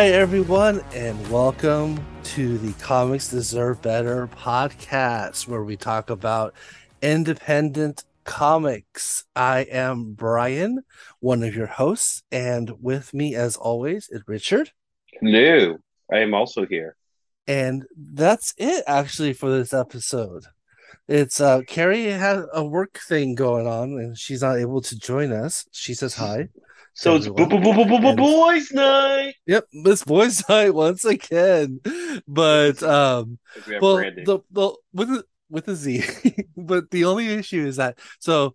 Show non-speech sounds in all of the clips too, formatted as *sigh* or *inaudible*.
Hi, everyone, and welcome to the Comics Deserve Better podcast, where we talk about independent comics. I am Brian, one of your hosts, and with me, as always, is Richard. Hello, I am also here. And that's it, actually, for this episode. It's uh Carrie had a work thing going on and she's not able to join us. She says hi. *laughs* So it's boys night. Yep, this boys night once again. But um We well the, the with the with a Z. *laughs* but the only issue is that so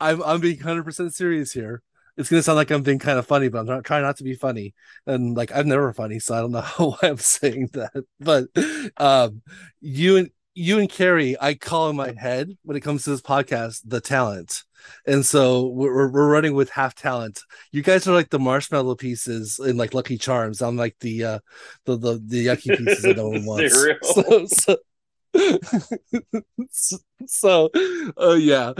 I'm I'm being hundred percent serious here. It's gonna sound like I'm being kind of funny, but I'm not trying not to be funny. And like I'm never funny, so I don't know *laughs* why I'm saying that. But um you and you and Carrie, I call in my head when it comes to this podcast the talent. And so we're we're running with half talent. You guys are like the marshmallow pieces in like Lucky Charms. I'm like the uh the the, the yucky pieces that no one *laughs* wants. So, *laughs* so so uh, yeah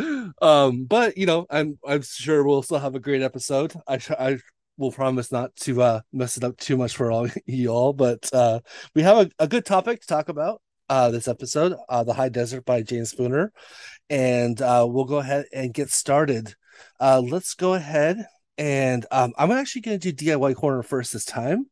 um but you know i'm i'm sure we'll still have a great episode i i will promise not to uh mess it up too much for all *laughs* y'all but uh we have a, a good topic to talk about uh this episode uh the high desert by james spooner and uh we'll go ahead and get started uh let's go ahead and um i'm actually going to do diy corner first this time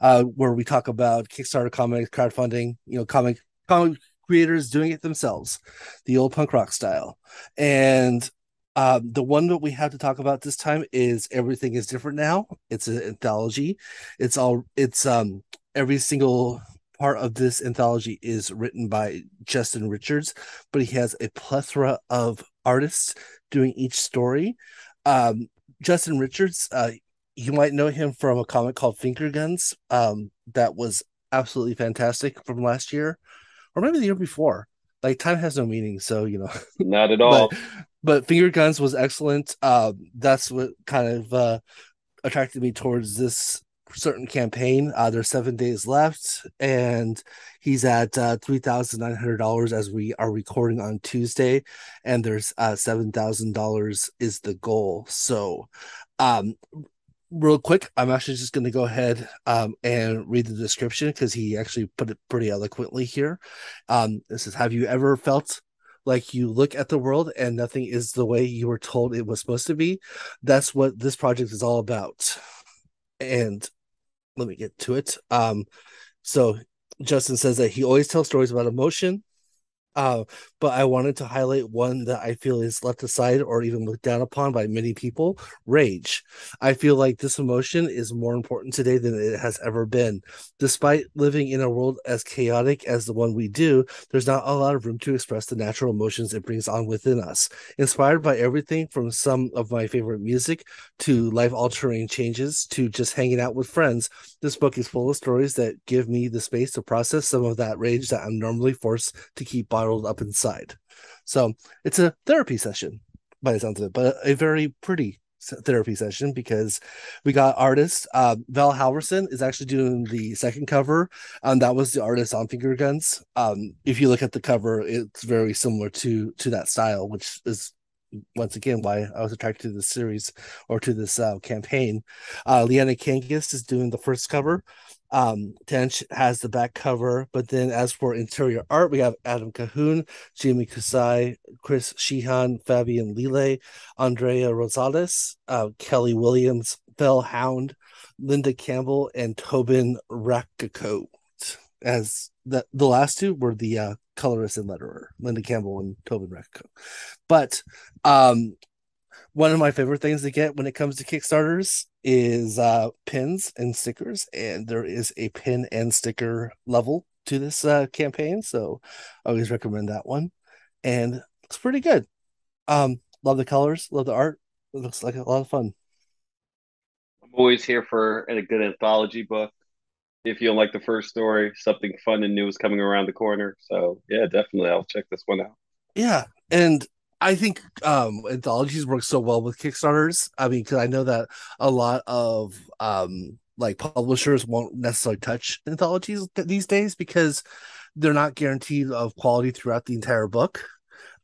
uh where we talk about kickstarter comics crowdfunding you know comic comic creators doing it themselves, the old punk rock style. And um, the one that we have to talk about this time is everything is different now. It's an anthology. It's all it's um every single part of this anthology is written by Justin Richards, but he has a plethora of artists doing each story. Um, Justin Richards, uh, you might know him from a comic called Finger Guns, um, that was absolutely fantastic from last year or maybe the year before. Like time has no meaning, so you know. *laughs* Not at all. but but Finger Guns was excellent. Um, that's what kind of uh, attracted me towards this certain campaign. Uh, there's seven days left, and he's at uh, three thousand nine hundred dollars as we are recording on Tuesday, and there's uh, seven thousand dollars is the goal. So, um, real quick, I'm actually just going to go ahead um, and read the description because he actually put it pretty eloquently here. Um, this is Have you ever felt like you look at the world and nothing is the way you were told it was supposed to be? That's what this project is all about. And let me get to it. Um, so Justin says that he always tells stories about emotion, uh, but I wanted to highlight one that I feel is left aside or even looked down upon by many people rage. I feel like this emotion is more important today than it has ever been. Despite living in a world as chaotic as the one we do, there's not a lot of room to express the natural emotions it brings on within us. Inspired by everything from some of my favorite music to life altering changes to just hanging out with friends, this book is full of stories that give me the space to process some of that rage that I'm normally forced to keep bottled up inside. So it's a therapy session by the sounds of it, but a very pretty therapy session because we got artists. Uh, Val Halvorson is actually doing the second cover, and that was the artist on Finger Guns. Um, if you look at the cover, it's very similar to to that style, which is once again why I was attracted to this series or to this uh, campaign. Uh, Leanna Kangis is doing the first cover. Um, Tench has the back cover, but then as for interior art, we have Adam Cahoon, Jamie Kusai, Chris Sheehan, Fabian Lille, Andrea Rosales, uh, Kelly Williams, Bell Hound, Linda Campbell, and Tobin Rakakote. As the the last two were the uh, colorist and letterer, Linda Campbell and Tobin Rakakote. But um, one of my favorite things to get when it comes to Kickstarters is uh, pins and stickers, and there is a pin and sticker level to this uh, campaign, so I always recommend that one. And it's pretty good. Um, love the colors, love the art. It looks like a lot of fun. I'm always here for a good anthology book. If you don't like the first story, something fun and new is coming around the corner. So yeah, definitely, I'll check this one out. Yeah, and I think um anthologies work so well with Kickstarters. I mean, because I know that a lot of um like publishers won't necessarily touch anthologies these days because they're not guaranteed of quality throughout the entire book.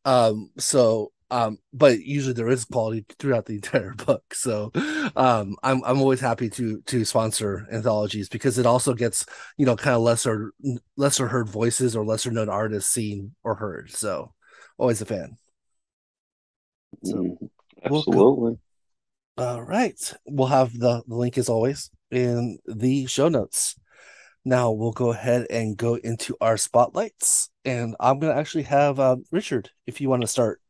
Um, so Um, but usually there is quality throughout the *laughs* entire book. So um, I'm I'm always happy to to sponsor anthologies because it also gets you know kind of lesser lesser heard voices or lesser known artists seen or heard. So always a fan. So, mm, absolutely. All right, we'll have the, the link as always in the show notes. Now we'll go ahead and go into our spotlights, and I'm gonna actually have uh, Richard if you want to start.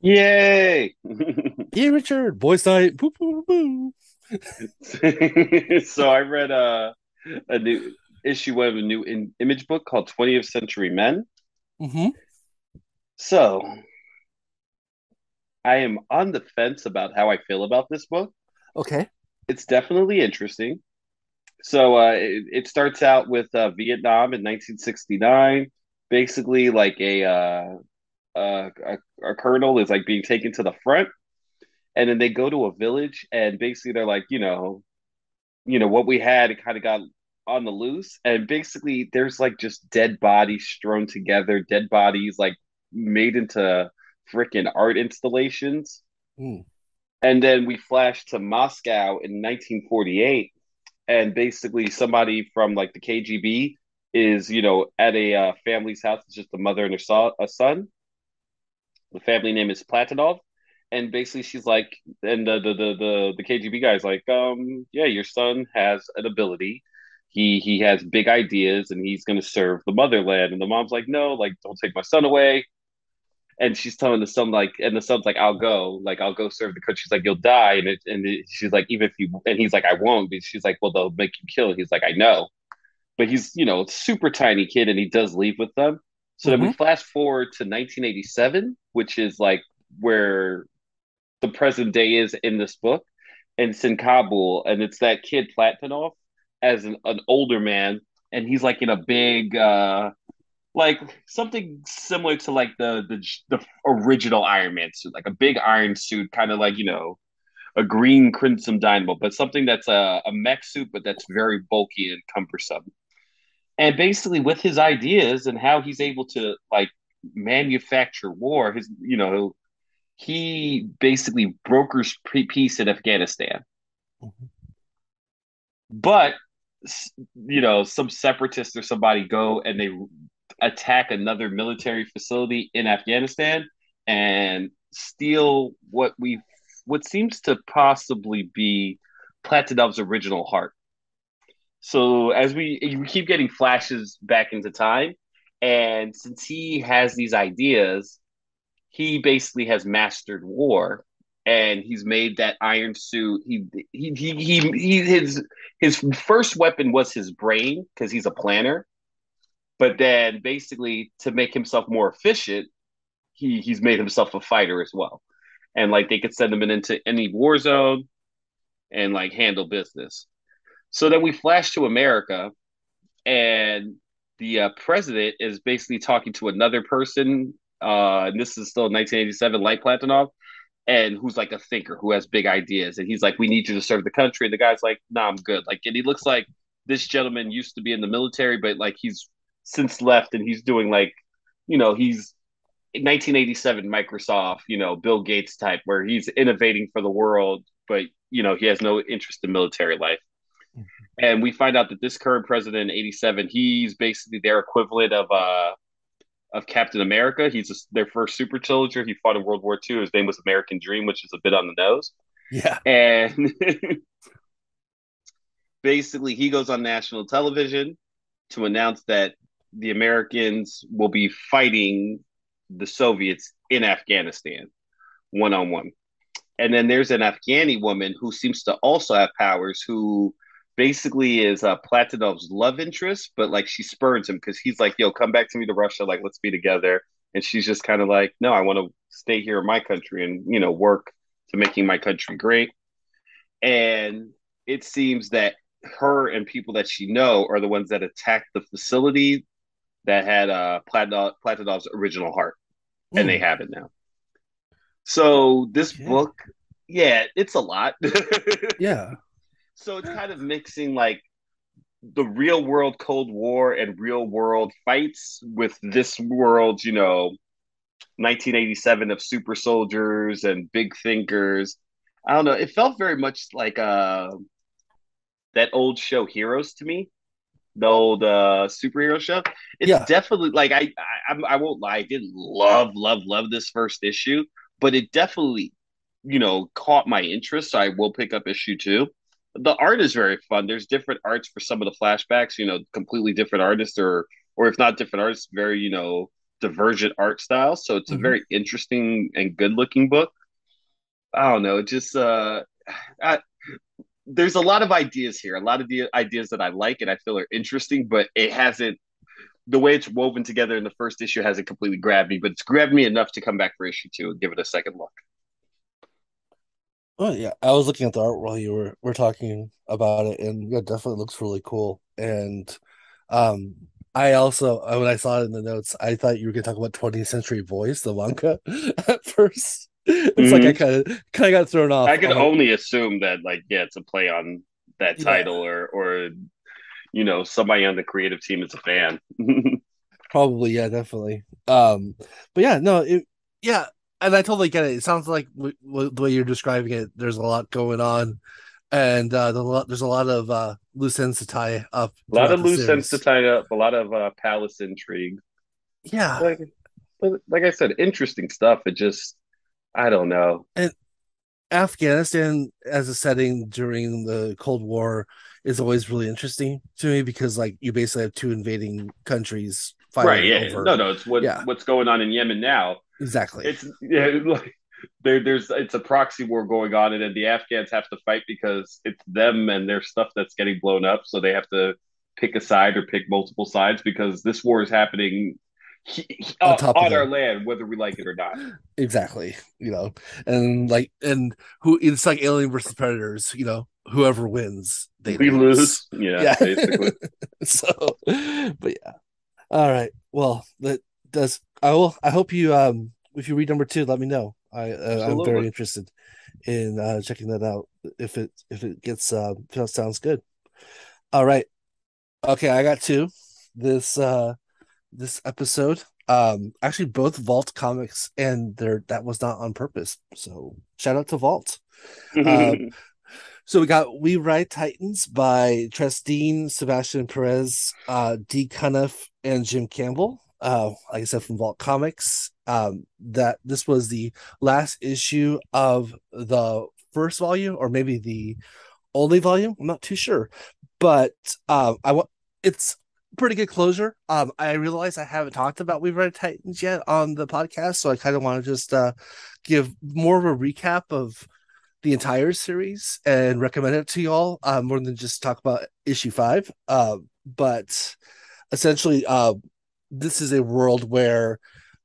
Yay! *laughs* yeah, Richard, voice night. Boo, boo, boo. *laughs* so I read a a new issue of a new in, image book called 20th Century Men. Mm-hmm. So I am on the fence about how I feel about this book. Okay. It's definitely interesting. So uh, it, it, starts out with uh, Vietnam in 1969. Basically, like a, uh, a, a colonel is like being taken to the front, and then they go to a village, and basically they're like, you know, you know what we had, it kind of got on the loose, and basically there's like just dead bodies strewn together, dead bodies like made into freaking art installations. Mm. And then we flash to Moscow in 1948 and basically somebody from like the KGB is you know at a uh, family's house. It's just a mother and her so- a son. The family name is Platonov, and basically she's like, and the the the the, the KGB guy's like, um, yeah, your son has an ability. He he has big ideas, and he's going to serve the motherland. And the mom's like, no, like don't take my son away and she's telling the son like, and the son's like, "I'll go, like I'll go serve the country." She's like, "You'll die," and it, and it, she's like, "Even if you," and he's like, "I won't." But she's like, "Well, they'll make you kill." He's like, "I know," but he's you know super tiny kid, and he does leave with them. So mm-hmm. then we mm-hmm. flash forward to 1987, which is like where the present day is in this book, and it's in Kabul, and it's that kid Platonov as an, an older man, and he's like in a big. uh like something similar to like the the the original Iron Man suit, like a big iron suit, kind of like you know a green crimson dynamo, but something that's a, a mech suit, but that's very bulky and cumbersome. And basically, with his ideas and how he's able to like manufacture war, his you know he basically brokers peace in Afghanistan. Mm-hmm. But you know, some separatists or somebody go and they attack another military facility in Afghanistan and steal what we what seems to possibly be Platonov's original heart. So as we we keep getting flashes back into time, and since he has these ideas, he basically has mastered war, and he's made that iron suit. He he he he, he his his first weapon was his brain because he's a planner, but then basically to make himself more efficient, he he's made himself a fighter as well. And like they could send him into any war zone and like handle business. So then we flash to America and the uh, president is basically talking to another person. Uh, and this is still 1987, Light Platonov, and who's like a thinker who has big ideas. And he's like, "We need you to serve the country." And the guy's like, "Nah, I'm good." Like, and he looks like this gentleman used to be in the military, but like he's since left and he's doing like, you know, he's 1987 Microsoft, you know, Bill Gates type, where he's innovating for the world, but you know, he has no interest in military life. Mm-hmm. And we find out that this current president, in 87, he's basically their equivalent of uh of Captain America. He's a, their first super soldier. He fought in World War II. His name was American Dream, which is a bit on the nose. Yeah. And *laughs* basically, he goes on national television to announce that the Americans will be fighting the Soviets in Afghanistan one on one. And then there's an Afghani woman who seems to also have powers who basically is uh, Platonov's love interest, but like she spurns him because he's like, yo, come back to me to Russia, like let's be together. And she's just kind of like, no, I want to stay here in my country and, you know, work to making my country great. And it seems that her and people that she know are the ones that attacked the facility that had uh, Platonov, Platonov's original heart, mm. and they hmm. have it now. So this book, yeah, it's a lot. *laughs* yeah. So it's kind of mixing like the real world Cold War and real world fights with this world, you know, 1987 of super soldiers and big thinkers. I don't know. It felt very much like uh, that old show Heroes to me, the old uh, superhero show. It's Yeah. definitely like I, I I won't lie, I didn't love love love this first issue, but it definitely you know caught my interest. So I will pick up issue two. The art is very fun. There's different arts for some of the flashbacks. You know, completely different artists, or or if not different artists, very you know divergent art styles. So it's a Mhm. very interesting and good looking book. I don't know, just uh, I, there's a lot of ideas here, a lot of the ideas that I like and I feel are interesting, but it hasn't. The way it's woven together in the first issue hasn't completely grabbed me, but it's grabbed me enough to come back for issue two and give it a second look. Oh yeah, I was looking at the art while you were were talking about it, and yeah, it definitely looks really cool. And um, I also uh, when I saw it in the notes, I thought you were gonna talk about 20th Century Boys, the manga, *laughs* at first. It's like I kind of kind of got thrown off. I like, only assume that, like, yeah, it's a play on that yeah, title, or or you know, somebody on the creative team is a fan. *laughs* probably yeah, definitely. Um, but yeah, no, it yeah, and I totally get it. It sounds like w w the way you're describing it, there's a lot going on, and uh, the there's a lot of uh loose ends to tie up a lot of loose ends to tie up, a lot of uh, palace intrigue. Yeah, Like, but like I said, interesting stuff. It just, I don't know. and Afghanistan as a setting during the Cold War is always really interesting to me because like you basically have two invading countries Right? fighting Yeah. No, no. It's what Yeah, what's going on in Yemen now. exactly. It's yeah, *laughs* like there, there's it's a proxy war going on, and then the Afghans have to fight because it's them and their stuff that's getting blown up. So they have to pick a side or pick multiple sides because this war is happening he- he- On top of on our them. land, whether we like it or not. *laughs* Exactly. You know, and like and who it's like Alien versus Predators, you know, whoever wins, they We lose. lose, yeah, Yeah. basically. *laughs* So but yeah. All right. Well, that does I will I hope you um if you read number two, let me know. I uh, I'm very interested in uh checking that out if it if it gets uh if it sounds good. All right. Okay, I got two this uh this episode. Um actually both Vault comics and they're that was not on purpose. So shout out to Vault. Um *laughs* so we got We Ride Titans by Trestine, Sebastián Piriz, uh, D. And Jim Campbell. Uh, like I said, from Vault Comics. Um, that this was the last issue of the first volume, or maybe the only volume. I'm not too sure, but um, I want it's pretty good closure. Um, I realize I haven't talked about We Ride Titans yet on the podcast, so I kind of want to just uh give more of a recap of the entire series and recommend it to y'all uh, more than just talk about issue five. Uh, but essentially, uh, this is a world where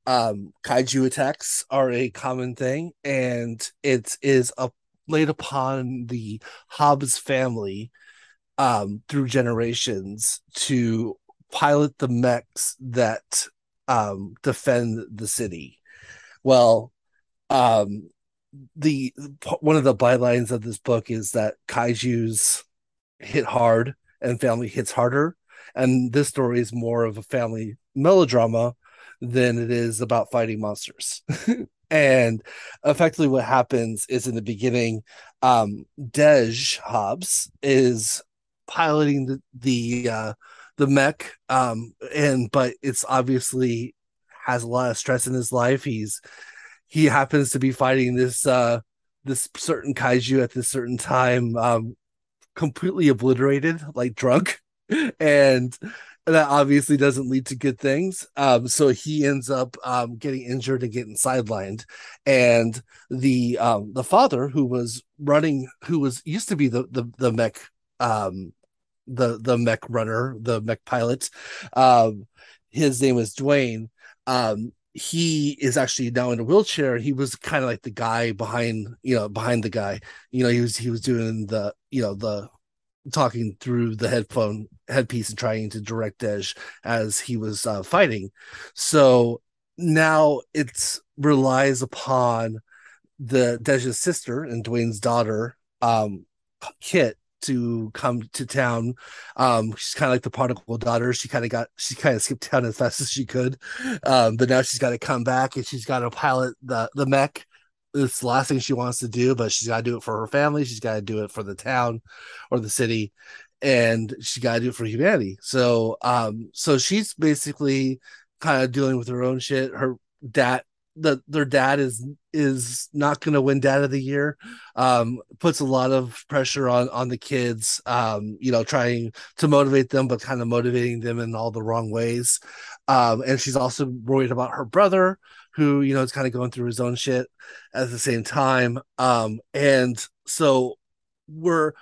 um, kaiju attacks are a common thing, and it is a, laid upon the Hobbs family um, through generations to pilot the mechs that um, defend the city. Well, um, the one of the bylines of this book is that kaiju's hit hard and family hits harder and this story is more of a family melodrama than it is about fighting monsters *laughs* and effectively what happens is in the beginning um dej hobbs is piloting the the uh the mech um and but it's obviously has a lot of stress in his life. He's he happens to be fighting this uh this certain kaiju at this certain time um completely obliterated like drunk. *laughs* And that obviously doesn't lead to good things. Um so he ends up um getting injured and getting sidelined. And the um the father who was running who was used to be the the, the mech um the the mech runner the mech pilot um his name was dwayne um he is actually now in a wheelchair. He was kind of like the guy behind, you know, behind the guy. You know, he was he was doing the, you know, the talking through the headphone headpiece and trying to direct Dej as he was uh, fighting. So now it relies upon the Dej's sister and Dwayne's daughter, um, Kit, to come to town. Um, she's kind of like the prodigal daughter. She kind of got she kind of skipped town as fast as she could, um, but now she's got to come back and she's got to pilot the the mech. It's the last thing she wants to do, but she's got to do it for her family. She's got to do it for the town or the city, and she got to do it for humanity. So, um, so she's basically kind of dealing with her own shit. Her dad that their dad is is not going to win dad of the year um puts a lot of pressure on on the kids um you know trying to motivate them but kind of motivating them in all the wrong ways. Um and she's also worried about her brother who you know is kind of going through his own shit at the same time. Um and so we're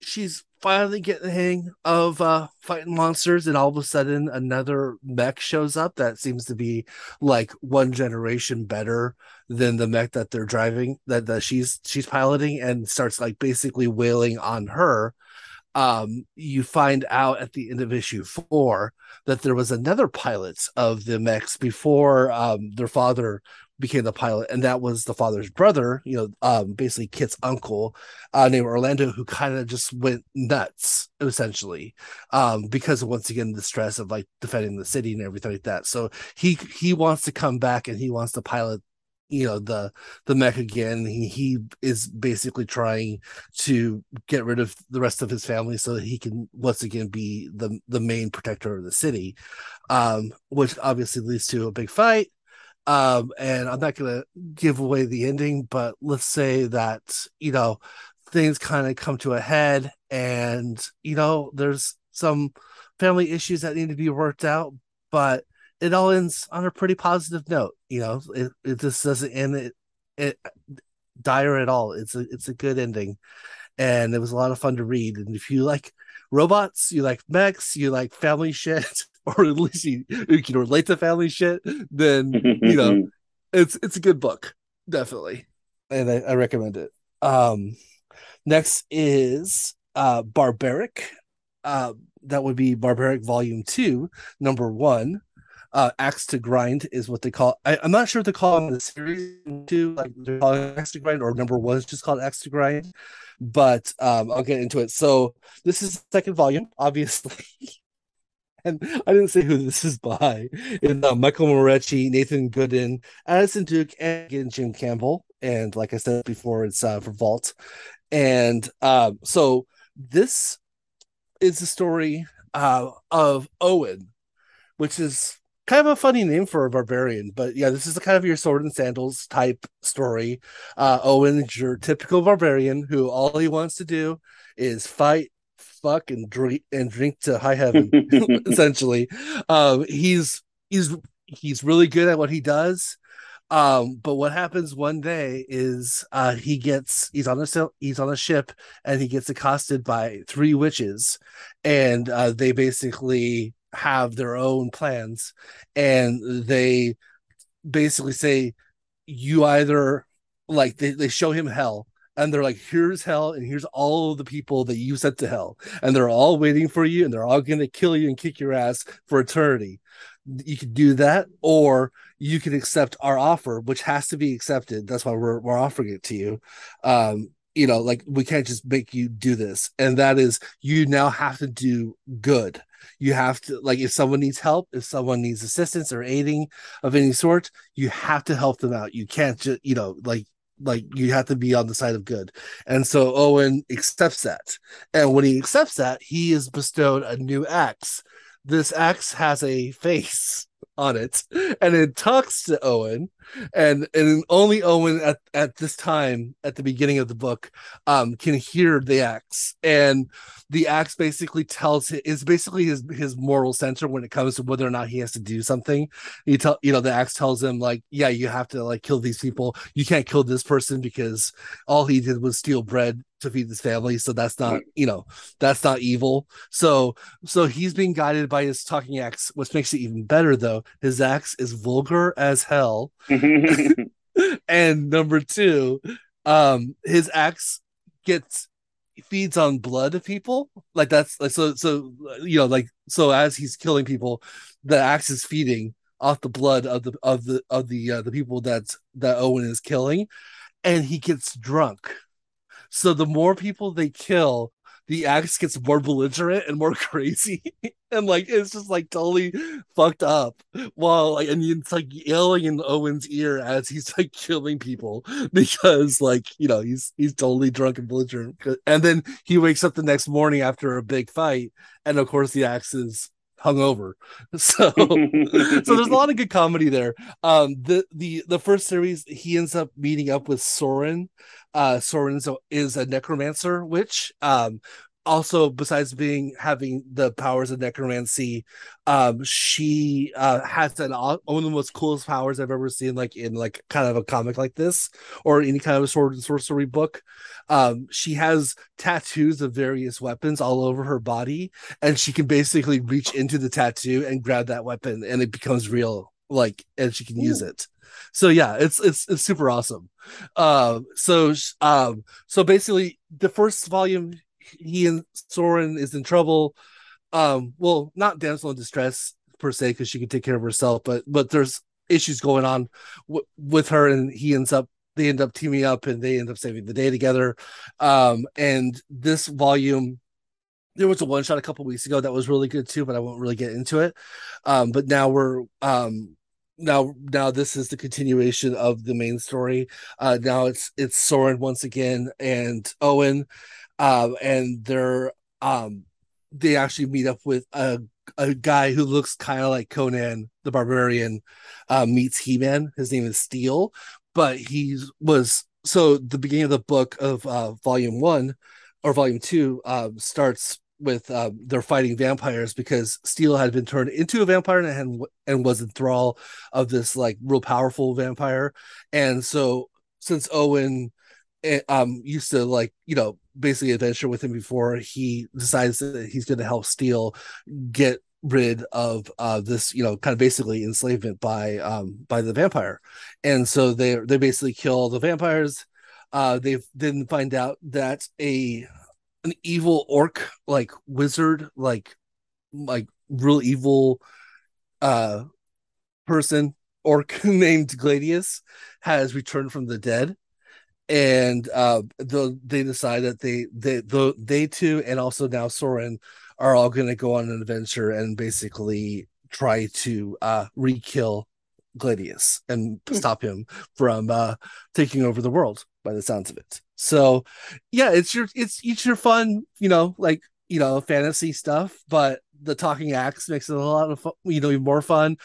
she's finally get the hang of uh, fighting monsters, and all of a sudden another mech shows up that seems to be like one generation better than the mech that they're driving that, that she's she's piloting, and starts like basically wailing on her. Um, you find out at the end of issue four that there was another pilot of the mechs before um, their father became the pilot, and that was the father's brother, you know, um, basically Kit's uncle, uh, named Orlando, who kind of just went nuts essentially, um, because of, once again the stress of like defending the city and everything like that. So he he wants to come back and he wants to pilot you know the the mech again he, he is basically trying to get rid of the rest of his family so that he can once again be the the main protector of the city um which obviously leads to a big fight um, and I'm not going to give away the ending, but let's say that, you know, things kind of come to a head and, you know, there's some family issues that need to be worked out, but it all ends on a pretty positive note. You know, it, it just doesn't end it, it dire at all. It's a, it's a good ending and it was a lot of fun to read. And if you like robots, you like mechs, you like family *laughs* shit, *laughs* or at least you, you can relate to family shit, then you know *laughs* it's it's a good book, definitely, and I, I recommend it. Um, next is uh, Barbaric. Uh, that would be Barbaric Volume Two, Number One. Uh, Axe to Grind is what they call. I, am not sure if they call it the series two, like they're calling Axe to Grind, or number one is just called Axe to Grind. But um, I'll get into it. So this is the second volume, obviously. *laughs* and I didn't say who this is by. It's uh, Michael Moreci, Nathan Gooden, Addison Duke, and Jim Campbell. And like I said before, it's uh, for Vault. And um, so this is the story uh, of Owen, which is kind of a funny name for a barbarian. But yeah, this is kind of your sword and sandals type story. Uh, Owen is your typical barbarian who all he wants to do is fight fuck and drink and drink to high *laughs* heaven *laughs* essentially. Um he's he's he's really good at what he does. Um but what happens one day is uh he gets he's on a he's on a ship and he gets accosted by three witches. And uh they basically have their own plans. And they basically say you either like they, they show him hell and they're like, here's hell, and here's all the people that you sent to hell, and they're all waiting for you, and they're all gonna kill you and kick your ass for eternity. You could do that, or you can accept our offer, which has to be accepted. That's why we're we're offering it to you. Um, you know, like we can't just make you do this, and that is you now have to do good. You have to like if someone needs help, if someone needs assistance or aiding of any sort, you have to help them out. You can't just you know like like you have to be on the side of good. And so owen accepts that. And when he accepts that he is bestowed a new axe. This axe has a face on it and it talks to owen and and only owen at, at this time at the beginning of the book um can hear the axe and the axe basically tells is basically his his moral center when it comes to whether or not he has to do something. You tell you know the axe tells him like, yeah, you have to like kill these people. You can't kill this person because all he did was steal bread to feed his family. So that's not you know that's not evil. So so he's being guided by his talking axe. Which makes it even better though. His axe is vulgar as hell. *laughs* and number two, um, his axe gets feeds on blood of people. Like that's like so so you know like so as he's killing people the axe is feeding off the blood of the of the of the uh, the people that that owen is killing. And he gets drunk. So the more people they kill, the axe gets more belligerent and more *laughs* crazy. And like it's just like totally fucked up. While like and it's like yelling in owen's ear as he's like killing people *laughs* because like you know he's he's totally drunk and belligerent. And then he wakes up the next morning after a big fight. And of course the axe is hungover. *laughs* So *laughs* so there's a lot of good comedy there. Um the the the first series he ends up meeting up with Soren. Uh Soren is a necromancer witch. Um also besides being having the powers of necromancy um she uh has an one of the most coolest powers i've ever seen like in like kind of a comic like this or any kind of sword and sorcery book. Um she has tattoos of various weapons all over her body and she can basically reach into the tattoo and grab that weapon and it becomes real like and she can Ooh. use it. So yeah it's it's it's super awesome. Um so um so basically the first volume he and Soren is in trouble. Um, well, not damsel in distress per se because she can take care of herself, but but there's issues going on w- with her, and he ends up they end up teaming up and they end up saving the day together. Um, and this volume there was a one shot a couple weeks ago that was really good too, but I won't really get into it. Um, but now we're um now now this is the continuation of the main story. Uh now it's it's Soren once again and Owen um, and they're um, they actually meet up with a a guy who looks kind of like Conan the Barbarian uh, meets He Man. His name is Steel, but he was so the beginning of the book of uh, Volume One or Volume Two um, starts with um, they're fighting vampires because Steel had been turned into a vampire and and was in thrall of this like real powerful vampire, and so since Owen eh, um used to like you know basically adventure with him before he decides that he's going to help Steel get rid of uh this you know kind of basically enslavement by um by the vampire. And so they they basically kill the vampires. Uh they then find out that a an evil orc like wizard like like real evil uh person orc *laughs* named gladius has returned from the dead and uh, the, they decide that they they the, they two and also now Soren are all going to go on an adventure and basically try to uh, re-kill Gladius and hmm. stop him from uh, taking over the world. By the sounds of it, so yeah, it's your it's it's your fun, you know, like you know, fantasy stuff, but the talking axe makes it a lot of fun, you know, more fun.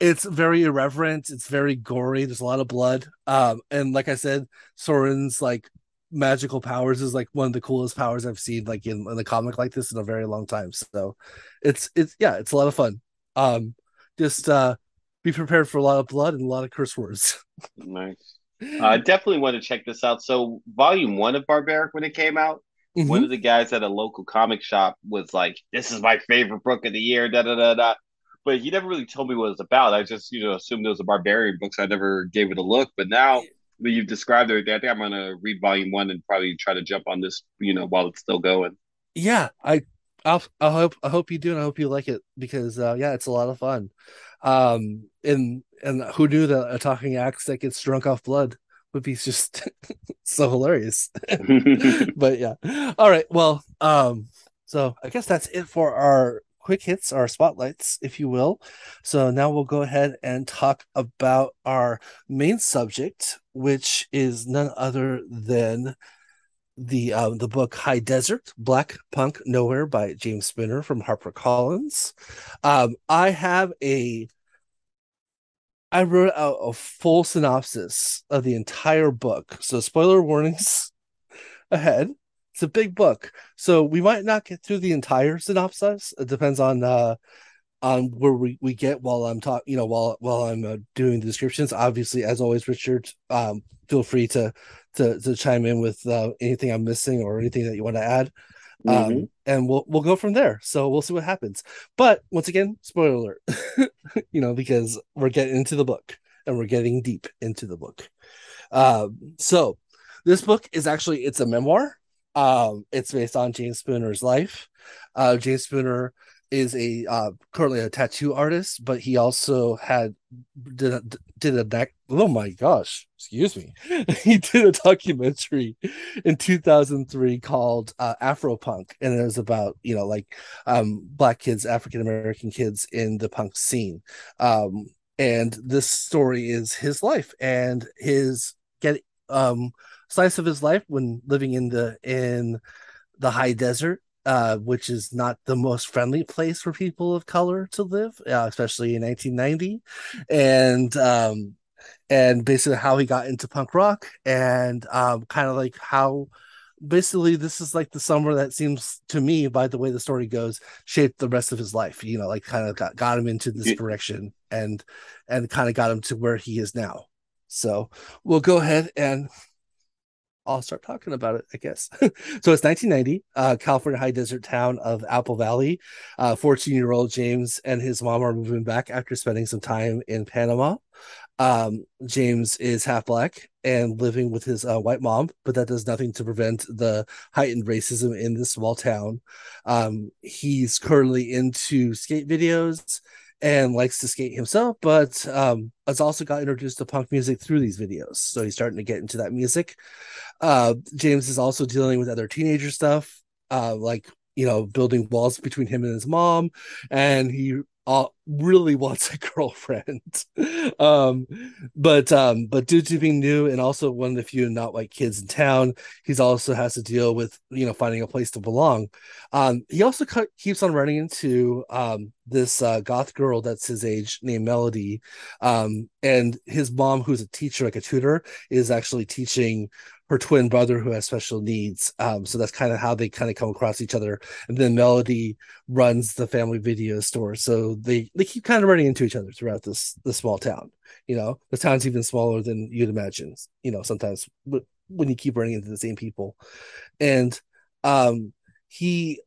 It's very irreverent it's very gory there's a lot of blood um and like i said soren's like magical powers is like one of the coolest powers i've seen like in, in a comic like this in a very long time so it's it's yeah it's a lot of fun. Um just uh be prepared for a lot of blood and a lot of curse words. *laughs* Nice. I uh, definitely want to check this out. So volume one of barbaric when it came out mm-hmm. one of the guys at a local comic shop was like this is my favorite book of the year da da da da but he never really told me what it was about. I just, you know, assumed it was a barbarian book, so I never gave it a look. But now that you've described it, I think I'm gonna read volume one and probably try to jump on this, you know, while it's still going. Yeah, I, I'll, I hope, I hope you do, and I hope you like it because, uh, yeah, it's a lot of fun. Um, and and who knew that a talking axe that gets drunk off blood would be just *laughs* so hilarious. *laughs* *laughs* but yeah, all right, well, um, so I guess that's it for our quick hits, our spotlights, if you will. So now we'll go ahead and talk about our main subject, which is none other than the um, the book High Desert Black Punk Nowhere by James Spooner from HarperCollins. Um, I have a I wrote out a full synopsis of the entire book. So spoiler warnings *laughs* ahead. It's a big book, so we might not get through the entire synopsis. It depends on uh on where we, we get while I'm talking, you know, while while I'm uh, doing the descriptions. Obviously, as always, Richard, um, feel free to to to chime in with uh, anything I'm missing or anything that you want to add. Um, mm-hmm. Um, and we'll we'll go from there. So we'll see what happens. But once again, spoiler alert, *laughs* you know, because we're getting into the book and we're getting deep into the book. Um, so this book is actually it's a memoir. Um, it's based on James Spooner's life. Uh, James Spooner is a uh, currently a tattoo artist, but he also had did a, did a oh my gosh, excuse me. *laughs* he did a documentary in 2003 called uh, Afro Punk, and it was about you know like um, black kids, African American kids in the punk scene. Um, and this story is his life and his get um slice of his life when living in the in the high desert uh, which is not the most friendly place for people of color to live, uh, especially in 1990, and um, and basically how he got into punk rock and um, kind of like how basically this is like the summer that seems to me by the way the story goes shaped the rest of his life you know like kind of got, got him into this yeah. direction and and kind of got him to where he is now so we'll go ahead and I'll start talking about it, I guess. *laughs* so it's 1990, uh, California high desert town of Apple Valley. 14 uh, year old James and his mom are moving back after spending some time in Panama. Um, James is half black and living with his uh, white mom, but that does nothing to prevent the heightened racism in this small town. Um, he's currently into skate videos and likes to skate himself, but um, has also got introduced to punk music through these videos. So he's starting to get into that music. Uh, James is also dealing with other teenager stuff, uh, like you know, building walls between him and his mom, and he uh, really wants a *laughs* girlfriend. um, but um, but due to being new and also one of the few not white kids in town, he's also has to deal with you know finding a place to belong. Um, he also cu- keeps on running into um, this uh, goth girl that's his age named Melody, um, and his mom, who's a teacher, like a tutor, is actually teaching her twin brother who has special needs. Um, so that's kind of how they kind of come across each other. And then Melody runs the family video store, so they they keep kind of running into each other throughout this this small town. You know, the town's even smaller than you'd imagine. You know, sometimes when you keep running into the same people, and um, he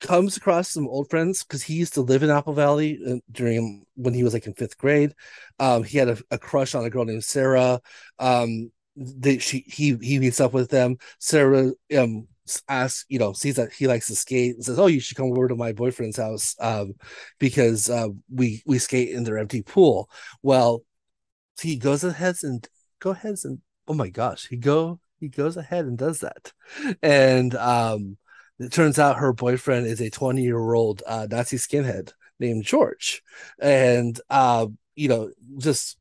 comes across some old friends because he used to live in Apple Valley uh, during when he was like in fifth grade. Um, he had a, a, crush on a girl named Sarah. Um, they she he he meets up with them. Sarah um asks, you know, sees that he likes to skate and says, "Oh, you should come over to my boyfriend's house um because uh, we we skate in their empty pool." Well, he goes ahead and go ahead and oh my gosh, he go he goes ahead and does that, and um it turns out her boyfriend is a 20 year old uh, Nazi skinhead named George, and uh, you know just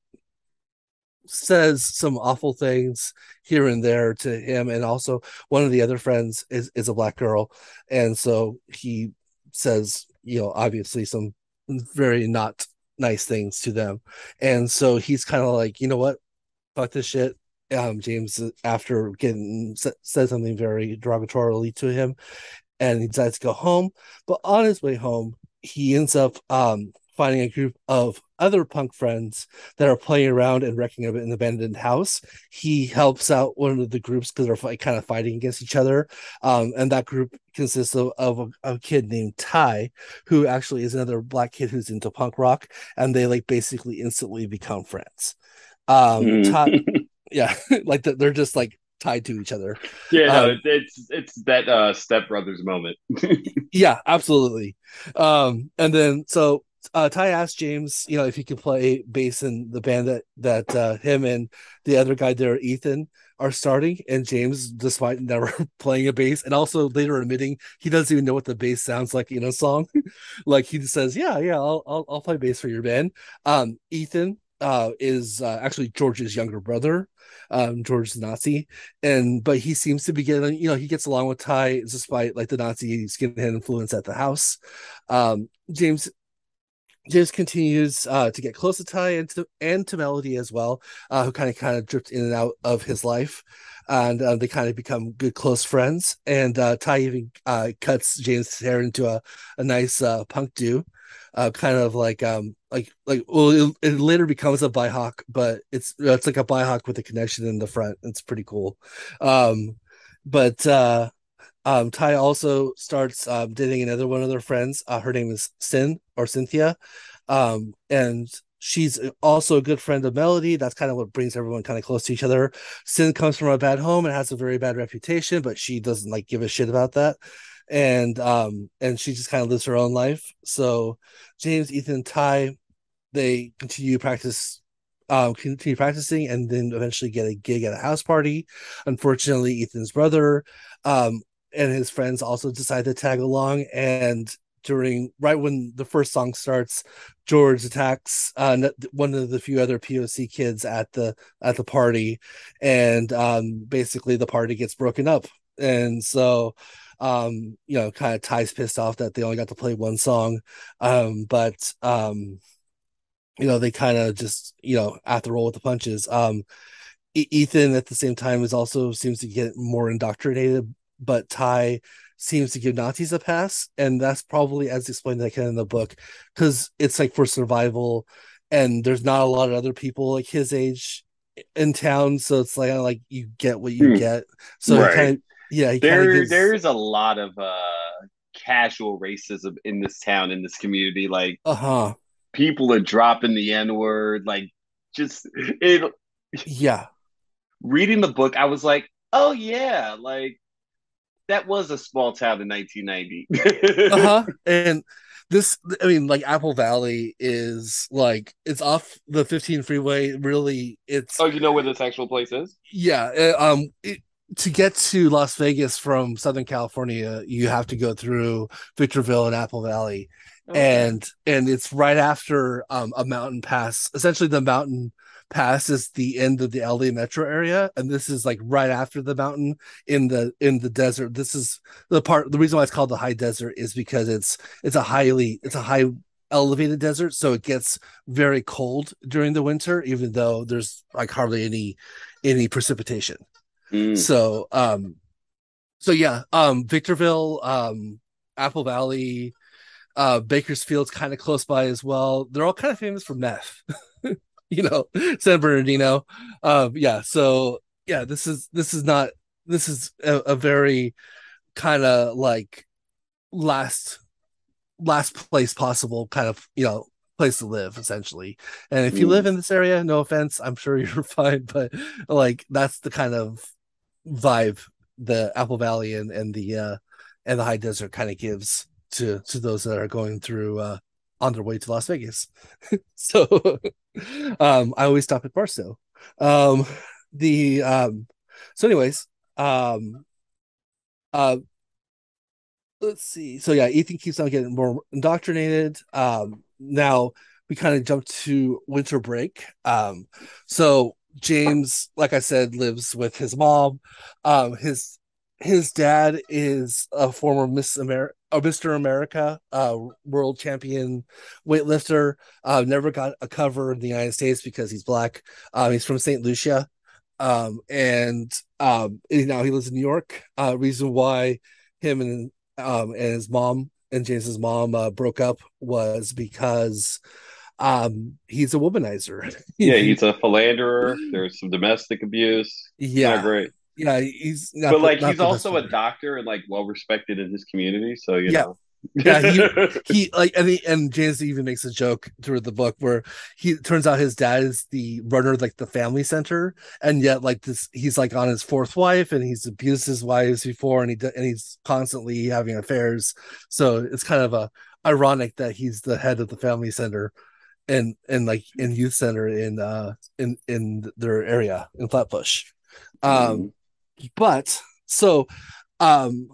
says some awful things here and there to him and also one of the other friends is is a black girl and so he says you know obviously some very not nice things to them and so he's kind of like you know what? Fuck this shit. Um james after getting said something very derogatorily to him and he decides to go home but on his way home he ends up um finding a group of other punk friends that are playing around and wrecking up an abandoned house. He helps out one of the groups because they're kind of fighting against each other. Um, and that group consists of, of a, a, kid named Ty, who actually is another black kid who's into punk rock. And they like basically instantly become friends. Um, mm. Ty, *laughs* yeah, *laughs* like the, they're just like tied to each other. Yeah, no, um, it's it's that uh step brothers moment. *laughs* yeah, absolutely. Um, and then so uh, Ty asked James, you know, if he could play bass in the band that that uh, him and the other guy there, Ethan, are starting. And James, despite never *laughs* playing a bass, and also later admitting he doesn't even know what the bass sounds like in a song, *laughs* like he says, "Yeah, yeah, I'll I'll, I'll play bass for your band." Um, Ethan uh, is uh, actually George's younger brother. Um, George's Nazi, and but he seems to be getting, you know, he gets along with Ty despite like the Nazi skinhead influence at the house. Um, James just continues uh, to get close to Ty and to, and to Melody as well, uh, who kind of kind of drift in and out of his life, and uh, they kind of become good close friends. And uh, Ty even uh, cuts James' hair into a, a nice uh, punk do, kind of like um like like well it, it, later becomes a bihawk, but it's it's like a bihawk with a connection in the front. It's pretty cool. Um, but um, Ty also starts um, dating another one of their friends. Uh, her name is Sin or Cynthia, um, and she's also a good friend of Melody. That's kind of what brings everyone kind of close to each other. Sin comes from a bad home and has a very bad reputation, but she doesn't like give a shit about that. And um and she just kind of lives her own life. So James, Ethan, Ty, they continue practice um, continue practicing, and then eventually get a gig at a house party. Unfortunately, Ethan's brother um, and his friends also decide to tag along, and during right when the first song starts, George attacks uh, one of the few other POC kids at the at the party, and um, basically the party gets broken up, and so um, you know, kind of Ty's pissed off that they only got to play one song, um, but um, you know, they kind of just you know have to roll with the punches. Um, Ethan at the same time is also seems to get more indoctrinated, but Ty seems to give Nazis a pass, and that's probably as explained like in the book, because it's like for survival, and there's not a lot of other people like his age in town, so it's like like you get what you hmm. get. So right. kind of yeah, there gives... there's a lot of uh casual racism in this town in this community. Like uh huh, people are dropping the n word, like just it. Yeah, reading the book, I was like, oh yeah, like that was a small town in 1990. *laughs* uh-huh. *laughs* And this I mean like Apple Valley is like it's off the 15 freeway really it's Oh, you know where this actual place is? Yeah, uh, um it, to get to Las Vegas from Southern California, you have to go through Victorville and Apple Valley. Okay. And and it's right after um, a mountain pass. Essentially the mountain passes the end of the LA metro area, and this is like right after the mountain in the in the desert. This is the part. The reason why it's called the high desert is because it's it's a highly it's a high elevated desert, so it gets very cold during the winter, even though there's like hardly any any precipitation. Mm. So um, so yeah, um, Victorville, um, Apple Valley, uh, Bakersfield's kind of close by as well. They're all kind of famous for meth. *laughs* *laughs* you know, San Bernardino. Um, yeah, so yeah, this is this is not this is a, a very kind of like last last place possible kind of you know place to live essentially and if you mm. live in this area no offense i'm sure *laughs* you're fine but like that's the kind of vibe the apple valley and and the uh and the high desert kind of gives to to those that are going through uh on their way to Las Vegas. *laughs* so um, I always stop at Barstow. Um, the um, so anyways, um, uh, let's see. So yeah, Ethan keeps on getting more indoctrinated. Um, now we kind of jump to winter break. Um, so James, like I said, lives with his mom. Um, his his dad is a former Miss America, Mr. America, uh, world champion weightlifter. Uh, never got a cover in the United States because he's black. Um, he's from St. Lucia, um, and um, now he lives in New York. Uh, reason why him and um, and his mom and James's mom uh, broke up was because um he's a womanizer yeah *laughs* he's a philanderer there's some domestic abuse yeah great yeah, he's not, but like he's also a doctor and like well respected in his community. So you yeah. know. yeah, he, *laughs* he like and he, and James even makes a joke through the book where he turns out his dad is the runner like the family center, and yet like this he's like on his fourth wife and he's abused his wives before and he and he's constantly having affairs. So it's kind of a ironic that he's the head of the family center and and like in youth center in uh in in their area in Flatbush. Um, mm-hmm but so um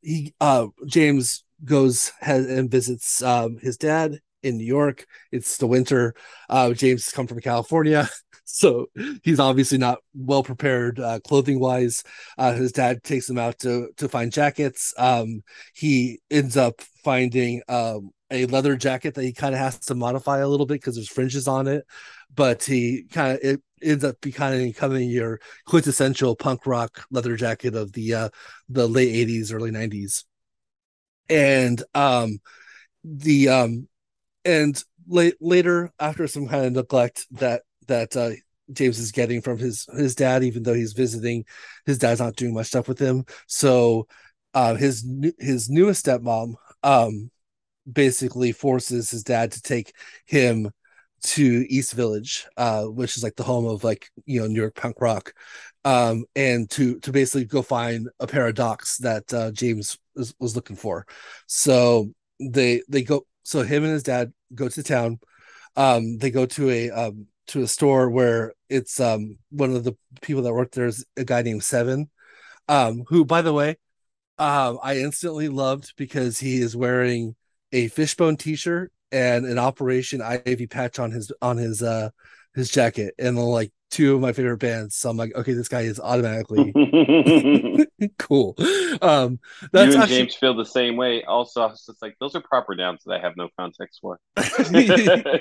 he uh James goes and visits um his dad in New York. It's the winter. Uh James come from California. *laughs* So he's obviously not well prepared uh, clothing wise. Uh, his dad takes him out to to find jackets. Um, he ends up finding um, a leather jacket that he kind of has to modify a little bit because there's fringes on it. But he kind of it ends up becoming becoming your quintessential punk rock leather jacket of the uh the late 80s early 90s and um the um and late later after some kind of neglect that that uh James is getting from his his dad even though he's visiting his dad's not doing much stuff with him so uh his his newest stepmom um basically forces his dad to take him to East Village, uh, which is like the home of like you know New York punk rock, um, and to to basically go find a pair of docs that uh, James was, was looking for. So they they go. So him and his dad go to town. Um, they go to a um, to a store where it's um one of the people that work there is a guy named Seven, um who by the way, um I instantly loved because he is wearing a fishbone T-shirt and an Operation Ivy patch on his on his uh his jacket, and like two of my favorite bands. So I'm like, okay, this guy is automatically *laughs* *laughs* cool. Um, that's you and actually... James feel the same way. Also, it's just like those are proper nouns that I have no context for. *laughs*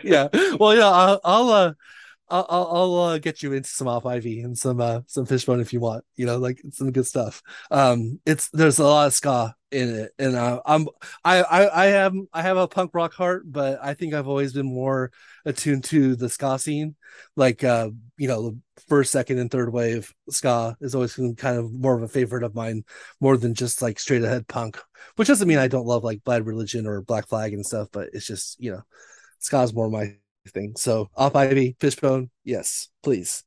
yeah. Well, yeah. I'll, I'll uh, I'll I'll uh, get you into some Op Ivy and some uh some fishbone if you want. You know, like some good stuff. Um, it's there's a lot of ska in it, and uh, I'm I I I have I have a punk rock heart, but I think I've always been more attuned to the ska scene. Like uh, you know, the first, second, and third wave ska is always been kind of more of a favorite of mine, more than just like straight ahead punk. Which doesn't mean I don't love like Bad Religion or Black Flag and stuff, but it's just you know, ska's more my thing. So Op Ivy, Fishbone, yes, please.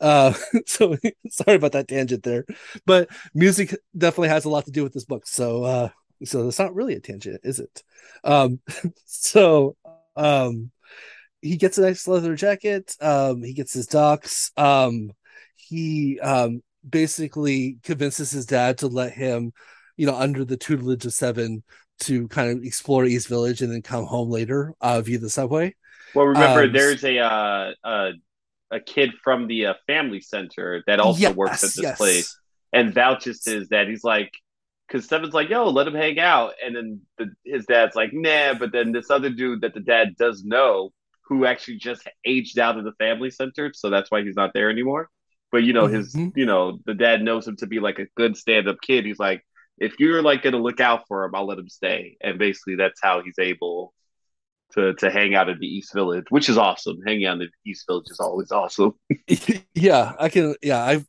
Uh, *laughs* so *laughs* sorry about that tangent there, but music definitely has a lot to do with this book. So uh, so it's not really a tangent, is it? Um, *laughs* so um, he gets a nice leather jacket. Um, he gets his docs. Um, he um basically convinces his dad to let him, you know, under the tutelage of Seven to kind of explore East Village and then come home later uh, via the subway. Well, remember, um, there's a uh, a a kid from the uh, family center that also yes, works at this yes. place and vouches to his dad. He's like, because Seven's like, "Yo, let him hang out," and then the, his dad's like, "Nah." But then this other dude that the dad does know, who actually just aged out of the family center, so that's why he's not there anymore. But you know, his mm-hmm. you know, the dad knows him to be like a good stand-up kid. He's like, if you're like gonna look out for him, I'll let him stay. And basically, that's how he's able to to hang out in the East Village, which is awesome. Hanging out in the East Village is always awesome. *laughs* *laughs* yeah, I can. Yeah, I've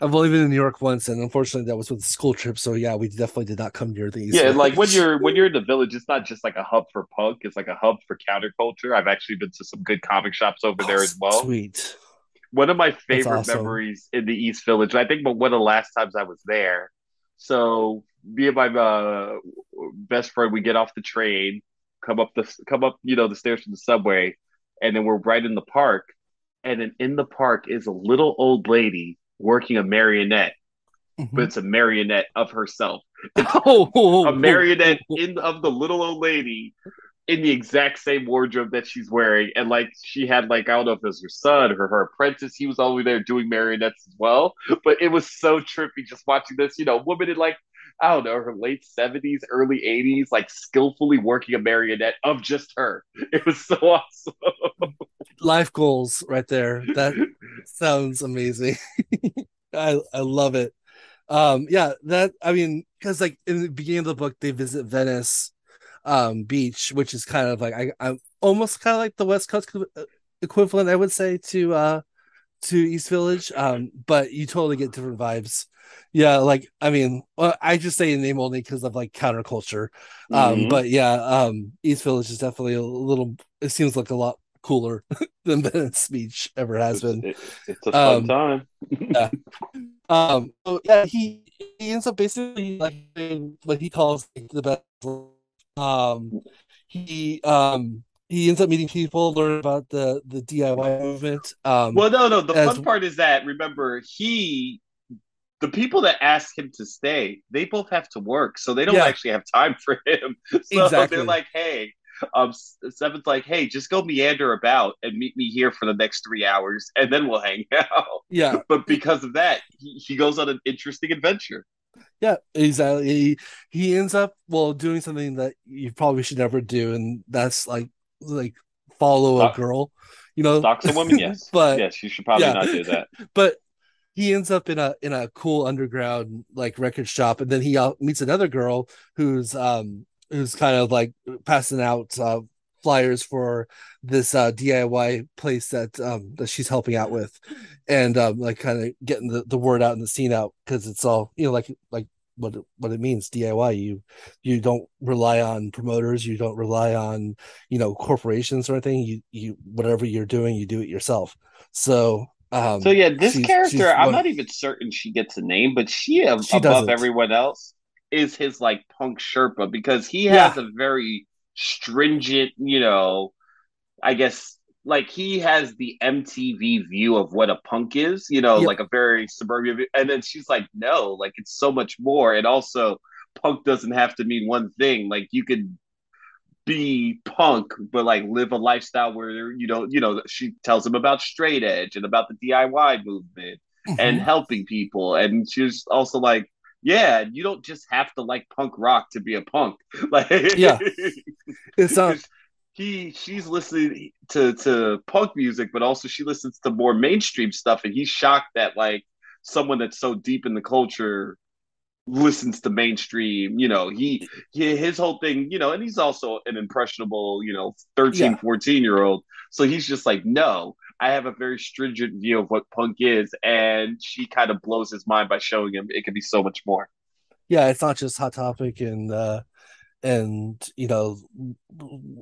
I've only been in New York once, and unfortunately, that was with a school trip. So yeah, we definitely did not come near the East. Yeah, Village. like when you're when you're in the village, it's not just like a hub for punk; it's like a hub for counterculture. I've actually been to some good comic shops over oh, there as well. Sweet. One of my favorite awesome. memories in the East Village. I think, but one of the last times I was there. So me and my uh, best friend, we get off the train come up the come up, you know, the stairs to the subway, and then we're right in the park. And then in the park is a little old lady working a marionette, mm-hmm. but it's a marionette of herself. *laughs* Oh, a marionette in of the little old lady in the exact same wardrobe that she's wearing. And like she had like I don't know if it was her son or her apprentice, he was over there doing marionettes as well. But it was so trippy just watching this, you know, woman in like I don't know, her late 70s, early 80s, like skillfully working a marionette of just her. *laughs* It was so awesome. *laughs* Life goals right there. That *laughs* sounds amazing. I I love it. Um yeah, that I mean, because like in the beginning of the book, they visit Venice um beach, which is kind of like I, I'm almost kind of like the West Coast equivalent, I would say, to uh to East Village. Um, but you totally get different vibes yeah like i mean well, i just say name only because of like counterculture um mm-hmm. but yeah um east village is definitely a little it seems like a lot cooler *laughs* than Venice Beach ever has been it, it's a fun um, time yeah um so yeah he he ends up basically like what he calls like, the best um he um he ends up meeting people, learn about the the DIY movement. Um, well, no, no. The as, fun part is that remember he the people that ask him to stay, they both have to work, so they don't yeah. actually have time for him. *laughs* So exactly. they're like, "Hey, um, Seven's like, hey, just go meander about and meet me here for the next three hours, and then we'll hang *laughs* out." Yeah, but because of that, he, he goes on an interesting adventure. Yeah, exactly. He, he ends up well doing something that you probably should never do, and that's like like follow a girl. You know, stalks a woman. Yes, *laughs* but yes, you should probably yeah. not do that. but he ends up in a in a cool underground like record shop and then he uh, meets another girl who's um who's kind of like passing out uh, flyers for this uh, DIY place that um that she's helping out with and um like kind of getting the, the word out and the scene out because it's all you know like like what what it means DIY you you don't rely on promoters. You don't rely on you know corporations or anything. You you whatever you're doing you do it yourself. So um, so yeah, this she's, character, she's I'm not even certain she gets a name, but she, she above doesn't. everyone else is his like punk Sherpa because he has yeah. a very stringent, you know, I guess like he has the MTV view of what a punk is, you know, Yep. like a very suburban. View. And then she's like, no, like it's so much more. And also, punk doesn't have to mean one thing. Like you could be punk, but like live a lifestyle where you know, you know, she tells him about straight edge and about the DIY movement and Mhm. helping people. And she's also like, yeah, you don't just have to like punk rock to be a punk. *laughs* Like, Yeah. It's *laughs* not he she's listening to to punk music, but also she listens to more mainstream stuff, and he's shocked that like someone that's so deep in the culture listens to mainstream you know he, he his whole thing you know and he's also an impressionable you know 13 Yeah. 14 year old so he's just like no i have a very stringent view of what punk is. And she kind of blows his mind by showing him it can be so much more. Yeah, it's not just Hot Topic and uh and you know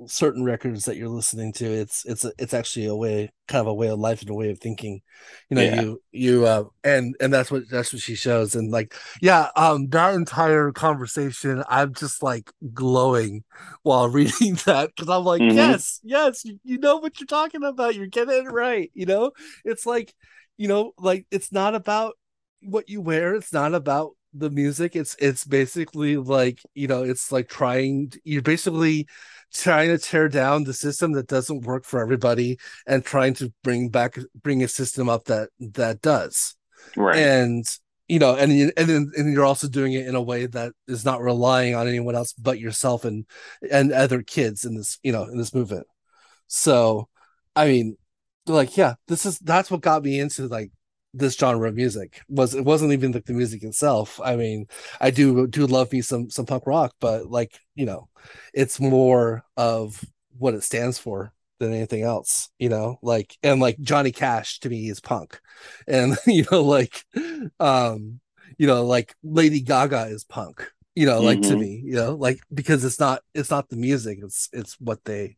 certain records that you're listening to it's it's it's actually a way kind of a way of life and a way of thinking. You know Yeah. you you uh and and that's what that's what she shows. And like yeah um that entire conversation i'm just like glowing while *laughs* reading that because i'm like Mhm. yes yes you, you know what you're talking about. You're getting it right you know? It's like you know like it's not about what you wear. It's not about the music it's it's basically like you know it's like trying you're basically trying to tear down the system that doesn't work for everybody and trying to bring back bring a system up that that does. Right. And you know and you- and then and you're also doing it in a way that is not relying on anyone else but yourself and and other kids in this you know in this movement. So i mean like yeah this is that's what got me into like this genre of music. Was it wasn't even like the music itself. I mean i do do love me some some punk rock but like you know it's more of what it stands for than anything else you know? Like and like johnny cash to me is punk. And *laughs* you know like um you know like lady gaga is punk you know like to Mhm. me you know? Like because it's not it's not the music it's it's what they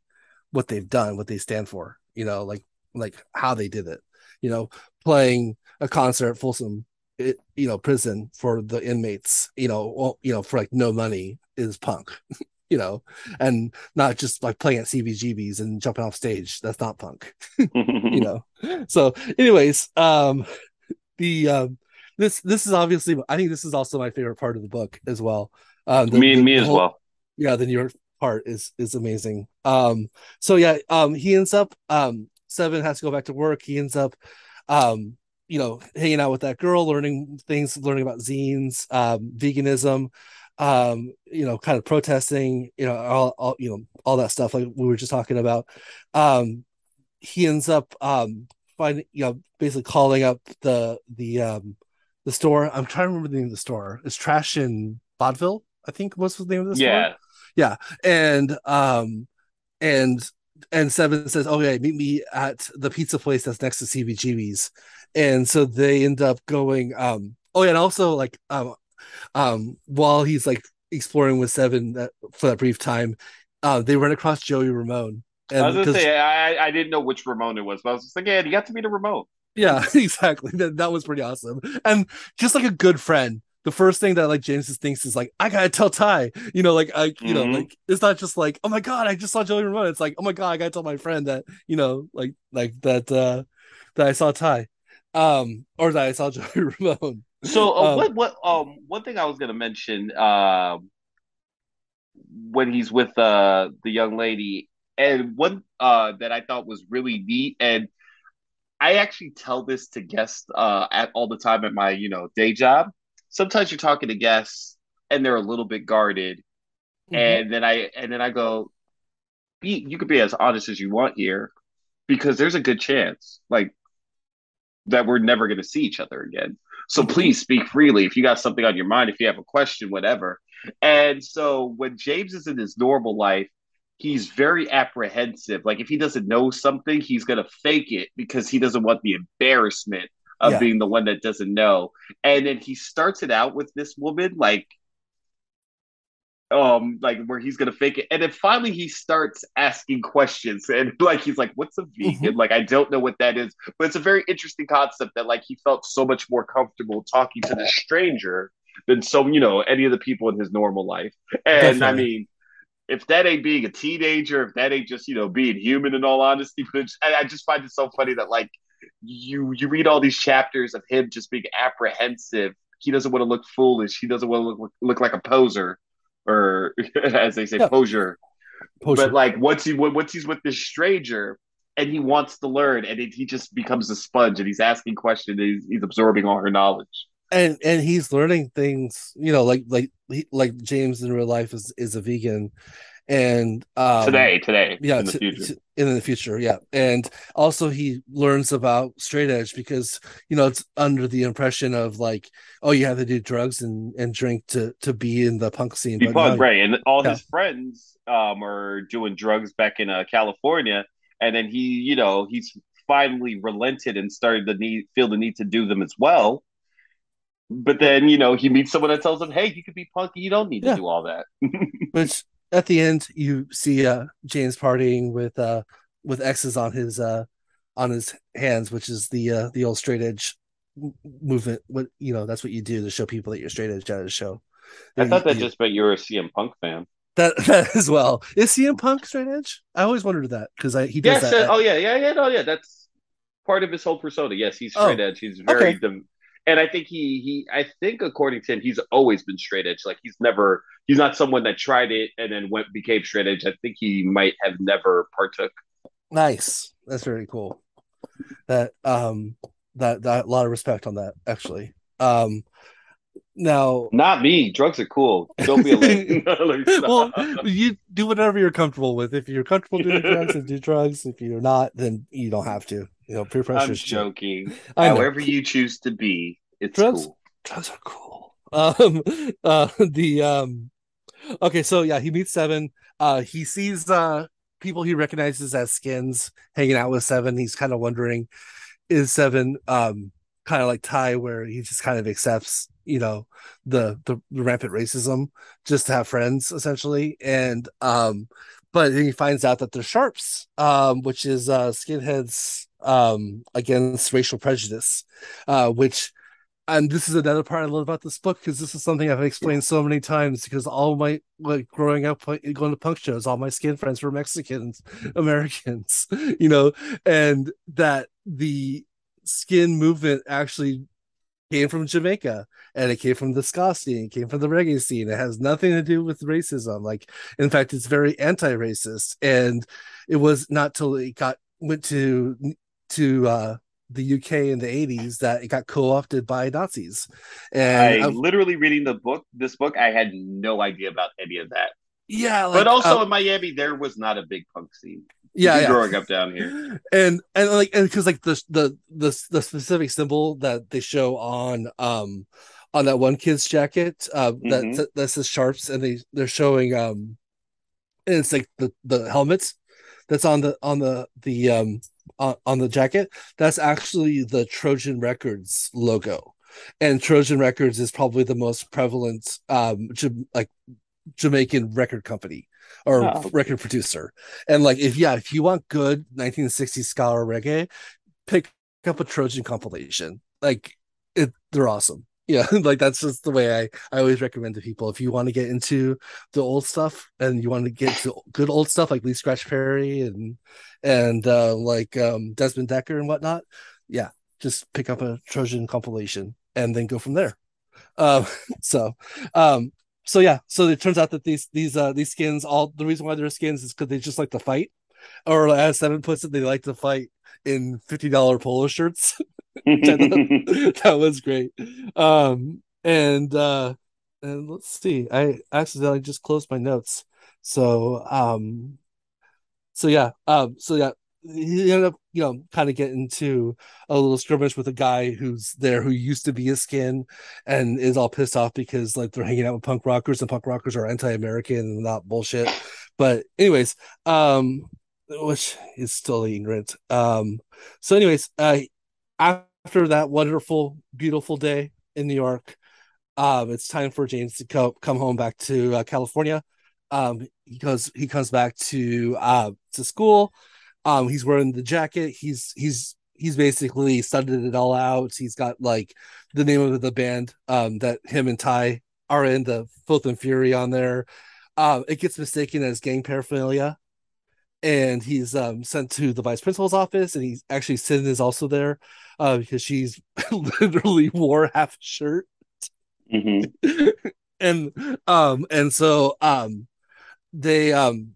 what they've done what they stand for you know? Like like how they did it you know? Playing a concert at folsom it, you know prison for the inmates you know well, you know for like no money is punk *laughs* you know and not just like playing at cbgb's and jumping off stage. That's not punk *laughs* you *laughs* know. So anyways um the um this this is obviously i think this is also my favorite part of the book as well. Um the, me and me as well. yeah the new york part is is amazing. Um so yeah um he ends up um seven has to go back to work. He ends up um you know hanging out with that girl learning things learning about zines um veganism um you know kind of protesting you know all, all you know all that stuff like we were just talking about. Um he ends up um finding you know basically calling up the the um the store. I'm trying to remember the name of the store. It's Trash and Vaudeville i think was the name of the store. Yeah. Yeah. And um and and seven says okay meet me at the pizza place that's next to cbgb's and so they end up going um oh yeah and also like um um while he's like exploring with seven that, for that brief time uh they run across joey ramone. And I was gonna say I, I didn't know which Ramone it was, but I was just like, yeah, you got to meet a Ramone. yeah *laughs* exactly. That, that was pretty awesome. And just like a good friend. The first thing that like james thinks is like i gotta tell ty you know like i you know Mhm. like it's not just like oh my god i just saw joey ramone. It's like oh my god i gotta tell my friend that you know like like that uh that i saw ty um or that i saw *laughs* joey ramone. So uh, Um, what what um one thing I was gonna mention um when he's with uh the young lady and one uh that I thought was really neat and I actually tell this to guests uh at all the time at my you know day job. Sometimes you're talking to guests and they're a little bit guarded and then I and then I go be you could be as honest as you want here because there's a good chance. Like that we're never going to see each other again. So Mhm. please speak freely if you got something on your mind, if you have a question, whatever. And so when James is in his normal life, he's very apprehensive. Like if he doesn't know something, he's going to fake it because he doesn't want the embarrassment of Yeah. being the one that doesn't know. And then he starts it out with this woman like um like where he's gonna fake it. And then finally he starts asking questions and *laughs* like he's like what's a vegan? Like i don't know what that is but it's a very interesting concept that like he felt so much more comfortable talking to the stranger than so you know any of the people in his normal life. And i mean if that ain't being a teenager, if that ain't just you know being human, in all honesty, *laughs* but I, I just find it so funny that like you you read all these chapters of him just being apprehensive. He doesn't want to look foolish. He doesn't want to look look like a poser, or *laughs* as they say, yeah. posure. But like once he once he's with this stranger and he wants to learn, and it, he just becomes a sponge, and he's asking questions, he's, he's absorbing all her knowledge and and he's learning things you know like like like james in real life is is a vegan and um, today today yeah in the, t- t- in the future yeah and also he learns about straight edge because you know it's under the impression of like oh you have to do drugs and and drink to to be in the punk scene be punk, right and all yeah. his friends um are doing drugs back in uh, california and then he you know he's finally relented and started to need feel the need to do them as well but then you know he meets someone that tells him, "Hey, you could be punky. You don't need yeah. to do all that." *laughs* Which at the end you see uh, James partying with uh, with X's on his uh, on his hands, which is the uh, the old straight edge movement. What you know, that's what you do to show people that you're straight edge at a show. I thought that you, just meant you were a CM Punk fan. That *laughs* that as well. Is CM Punk straight edge? I always wondered that because I he does yes, that. oh yeah, yeah, yeah, no, yeah. That's part of his whole persona. Yes, he's straight oh, edge. He's very okay and I think he he I think according to him, he's always been straight edge. Like he's never he's not someone that tried it and then went became straight edge. I think he might have never partook. Nice. That's very cool. That um that that a lot of respect on that actually. Um now not me. Drugs are cool. Don't be a *laughs* *laughs* well, you do whatever you're comfortable with. If you're comfortable doing drugs, and do drugs. If you're not, then you don't have to. You know, peer pressure. I'm joking. *laughs* However you choose to be, it's drugs, cool. Drugs are cool. Um, *laughs* uh, the um, okay, so yeah, he meets Seven. Uh, he sees uh people he recognizes as skins hanging out with Seven. He's kind of wondering, is Seven um kind of like Ty, where he just kind of accepts, you know, the, the the rampant racism just to have friends essentially, and um, but then he finds out that they're sharps, um, which is uh skinheads um, against racial prejudice, uh, which and this is another part I love about this book because this is something I've explained so many times because all my like growing up going to punk shows, all my skin friends were Mexicans, *laughs* Americans, *laughs* you know, and that the skin movement actually came from Jamaica and it came from the ska scene, it came from the reggae scene. It has nothing to do with racism. Like, in fact, it's very anti-racist. And it was not till it got went to to uh, the UK in the 80s that it got co-opted by Nazis. And I literally reading the book, this book, I had no idea about any of that. Yeah, like, but also um, in Miami, there was not a big punk scene. Yeah, yeah. growing up down here, and and like and because like the the the the specific symbol that they show on um on that one kid's jacket uh mm-hmm. that that says sharps, and they they're showing um and it's like the the helmets that's on the on the the um on, on the jacket, that's actually the Trojan Records logo. And Trojan Records is probably the most prevalent um like Jamaican record company or oh. record producer. And like if yeah, if you want good 1960s ska reggae, pick up a Trojan compilation. Like it they're awesome yeah *laughs* like that's just the way i i always recommend to people if you want to get into the old stuff and you want to get to *laughs* good old stuff like lee scratch perry and and uh like um desmond dekker and whatnot yeah just pick up a trojan compilation and then go from there. Um *laughs* so um so yeah so it turns out that these these uh these skins all the reason why they're skins is because they just like to fight or as seven puts it they like to fight in $50 polo shirts *laughs* *laughs* that was great. Um, and uh, and let's see, I accidentally just closed my notes. So um, so yeah, um, so yeah, he ended up, you know, kind of getting into a little skirmish with a guy who's there who used to be a skin and is all pissed off because like they're hanging out with punk rockers and punk rockers are anti-American and not bullshit. But anyways, um, which is still ignorant. Um, so anyways, uh, after that wonderful, beautiful day in New York, um, it's time for James to co- come home back to uh, California. Um, he goes, he comes back to uh, to school. Um, he's wearing the jacket. He's he's he's basically studied it all out. He's got like the name of the band um, that him and Ty are in, the Filth and Fury on there. um, it gets mistaken as gang paraphernalia, and he's um, sent to the vice principal's office, and he's actually Sin is also there uh, because she's *laughs* literally wore half a shirt, Mm-hmm. *laughs* and um, and so um, they um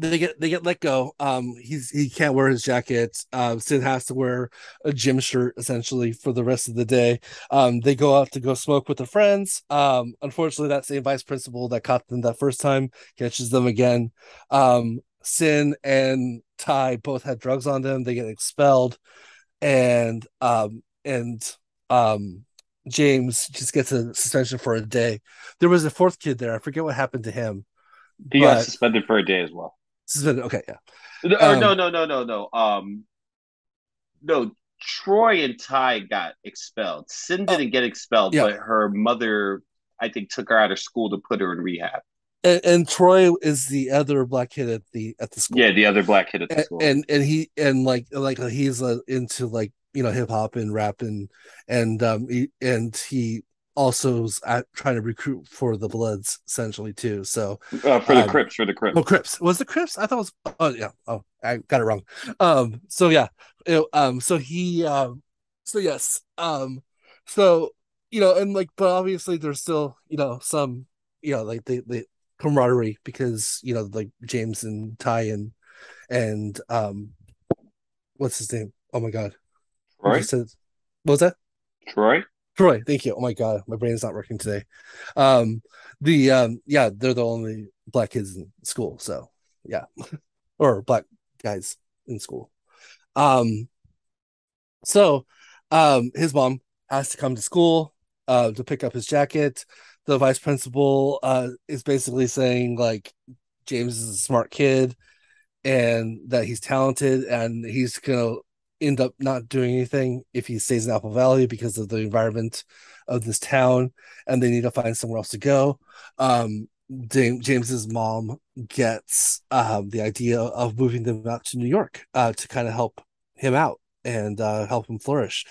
they get they get let go. Um, he's he can't wear his jacket. Uh, Sin has to wear a gym shirt essentially for the rest of the day. Um, they go out to go smoke with their friends. Um, unfortunately, that same vice principal that caught them that first time catches them again. Um, Sin and Ty both had drugs on them. They get expelled, and um and um James just gets a suspension for a day. There was a fourth kid there. I forget what happened to him. He got suspended for a day as well. Suspended. Okay, yeah. No, um, no, no, no, no, no. Um, no. Troy and Ty got expelled. Sin didn't uh, get expelled, yeah. but her mother, I think, took her out of school to put her in rehab. And, and, Troy is the other black kid at the at the school. Yeah, the other black kid at the and, school. And and he and like like he's uh, into like you know hip hop and rap and and um he, and he also is trying to recruit for the Bloods essentially too. So uh, for the um, Crips, for the Crips. Oh, Crips was the Crips? I thought it was. Oh yeah. Oh, I got it wrong. Um. So yeah. It, um. So he. Um. So yes. Um. So you know, and like, but obviously there's still you know some you know like the the camaraderie because you know like James and Ty and and um what's his name? Oh my god. Troy. Said, what was that? Troy. Troy, thank you. Oh my god, my brain's not working today. Um, the um, yeah, they're the only black kids in school, so yeah, *laughs* or black guys in school. Um, so um, his mom has to come to school uh to pick up his jacket. The vice principal uh is basically saying like James is a smart kid and that he's talented and he's gonna end up not doing anything if he stays in Apple Valley because of the environment of this town, and they need to find somewhere else to go. Um, James's mom gets um, the idea of moving them out to New York uh, to kind of help him out and uh, help him flourish.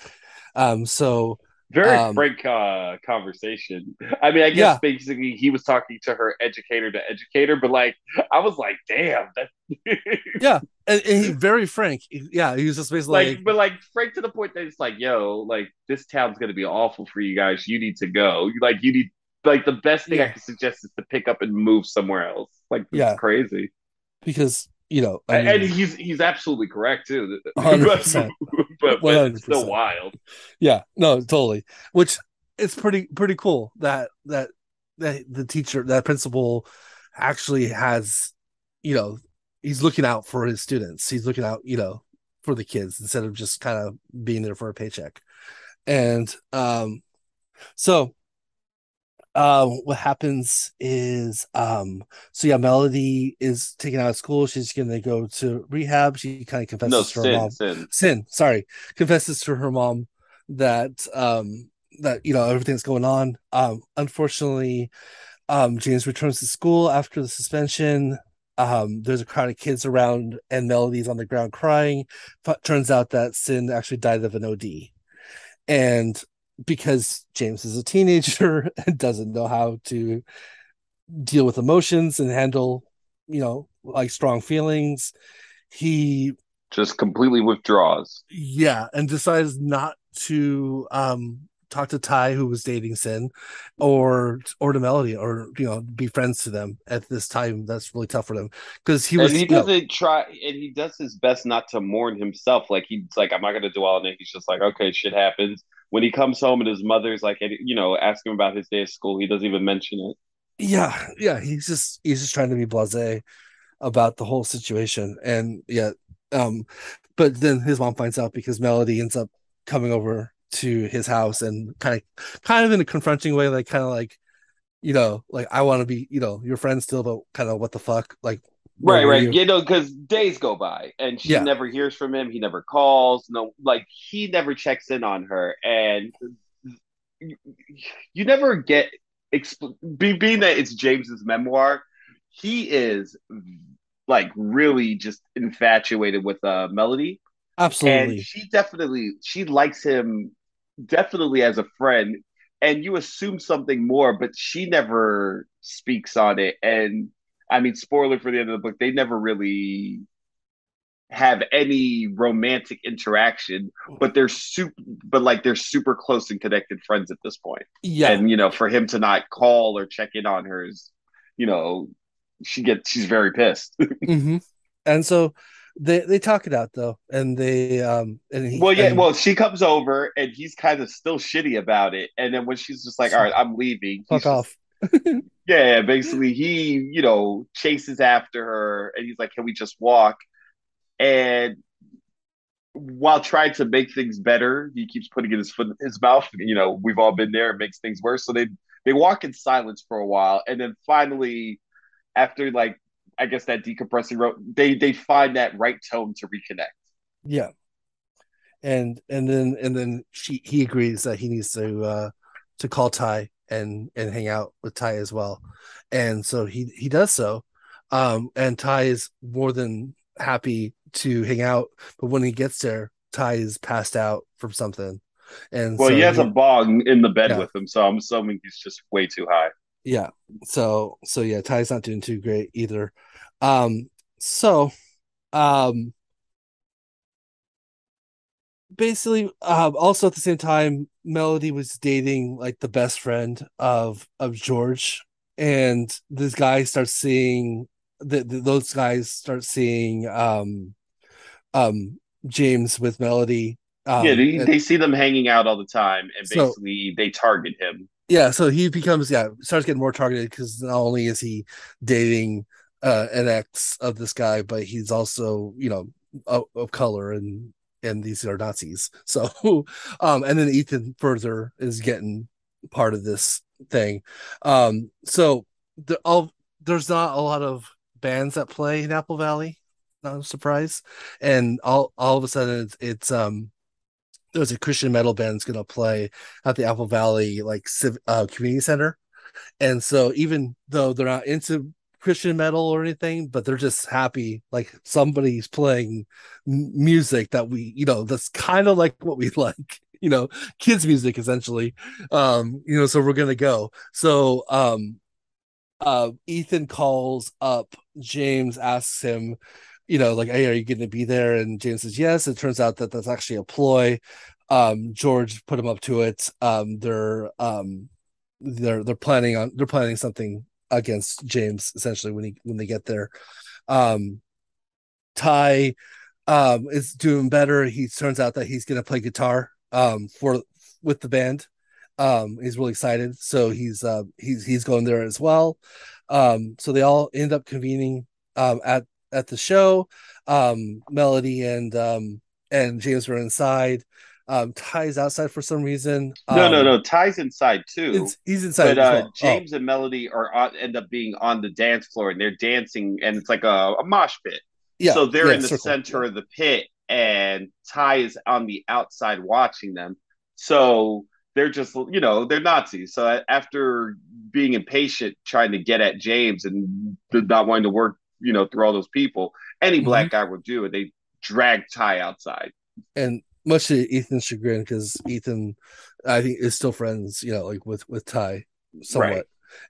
Um, so very um, frank uh, conversation. I mean, I guess yeah. basically he was talking to her educator to educator, but like I was like, damn, that. *laughs* yeah, and, and he very frank. Yeah, he was just basically like, like, but like frank to the point that it's like, yo, like this town's gonna be awful for you guys. You need to go. Like you need, like the best thing yeah. I can suggest is to pick up and move somewhere else. Like, yeah, crazy. Because you know, I mean, and he's he's absolutely correct too. *laughs* 100%. But, but it's still wild. Yeah, no, totally. Which it's pretty pretty cool that that that the teacher, that principal, actually has, you know, he's looking out for his students. He's looking out, you know, for the kids instead of just kind of being there for a paycheck. And um, so um what happens is um so yeah melody is taken out of school. She's gonna go to rehab. She kind of confesses no, to her mom sin. sin sorry. Confesses to her mom that um that you know everything's going on. Um unfortunately um james returns to school after the suspension. Um there's a crowd of kids around and melody's on the ground crying. But turns out that sin actually died of an od and because James is a teenager *laughs* and doesn't know how to deal with emotions and handle, you know, like strong feelings. He just completely withdraws. Yeah, and decides not to um talk to Ty, who was dating Sin, or or to Melody, or you know, be friends to them at this time. That's really tough for them because he was. And he doesn't know, try, and he does his best not to mourn himself. Like he's like, I'm not going to do all it He's just like, okay, shit happens when he comes home and his mother's like, you know, ask him about his day at school, he doesn't even mention it. Yeah, yeah, he's just he's just trying to be blasé about the whole situation, and yeah, um, but then his mom finds out because Melody ends up coming over to his house and kind of kind of in a confronting way, like kind of like, you know, like I want to be, you know, your friend still, but kind of what the fuck, like right right you? you know because days go by and she yeah. never hears from him he never calls no like he never checks in on her and you, you never get be, being that it's james's memoir he is like really just infatuated with uh melody absolutely and she definitely she likes him definitely as a friend and you assume something more, but she never speaks on it. And I mean, spoiler for the end of the book, they never really have any romantic interaction, but they're super, but like they're super close and connected friends at this point. Yeah, and you know, for him to not call or check in on her is, you know, she gets she's very pissed. *laughs* mm-hmm. And so they they talk it out though, and they um and he, well yeah and, well she comes over and he's kind of still shitty about it, and then when she's just like, all right, I'm leaving, fuck off. Just, *laughs* yeah, basically he you know chases after her, and he's like, can we just walk? And while trying to make things better, he keeps putting in his foot in his mouth. You know, we've all been there. It makes things worse. So they they walk in silence for a while, and then finally, after like I guess that decompressing road, they they find that right tone to reconnect. Yeah, and and then and then she he agrees that he needs to uh to call Ty and and hang out with Ty as well, and so he he does so, um, and Ty is more than happy to hang out, but when he gets there, Ty is passed out from something. And well, so he has he, a bong in the bed Yeah. with him, so I'm assuming he's just way too high. yeah. So so yeah, Ty's not doing too great either. Um so um basically um also at the same time Melody was dating like the best friend of of George and this guy starts seeing the, the those guys start seeing um um James with Melody um yeah, they, and- they see them hanging out all the time, and So- basically they target him. yeah so he becomes yeah starts getting more targeted because not only is he dating uh an ex of this guy but he's also you know of, of color and and these are nazis. *laughs* So um and then ethan further is getting part of this thing. Um so the, all there's not a lot of bands that play in apple valley not a surprise. And all all of a sudden it's, it's um there's a christian metal band that's going to play at the Apple Valley like uh, community center, and so even though they're not into Christian metal or anything, but they're just happy like somebody's playing m- music that we you know that's kind of like what we *laughs* like you know kids music essentially. Um you know so we're gonna go. So um uh ethan calls up james asks him you know like hey are you gonna be there? And james says yes. It turns out that that's actually a ploy. Um george put him up to it. Um they're um they're they're planning on they're planning something against james essentially when he when they get there. Um ty um is doing better. He turns out that he's gonna play guitar um for with the band. Um he's really excited. So he's uh he's he's going there as well. Um so they all end up convening um at at the show. Um melody and um and james were inside um ty's outside for some reason No, um, no, no. Ty's inside too. he's inside but uh, well. Oh, James and Melody are on, end up being on the dance floor and they're dancing, and it's like a, a mosh pit. yeah so they're yeah, in the circle. center of the pit, and Ty is on the outside watching them. So they're just, you know, they're Nazis. So after being impatient, trying to get at James and not wanting to work, you know, through all those people, any Mhm. black guy would do it. They drag Ty outside. and much to Ethan's chagrin, because Ethan, I think, is still friends, you know, like with with Ty, somewhat. Right.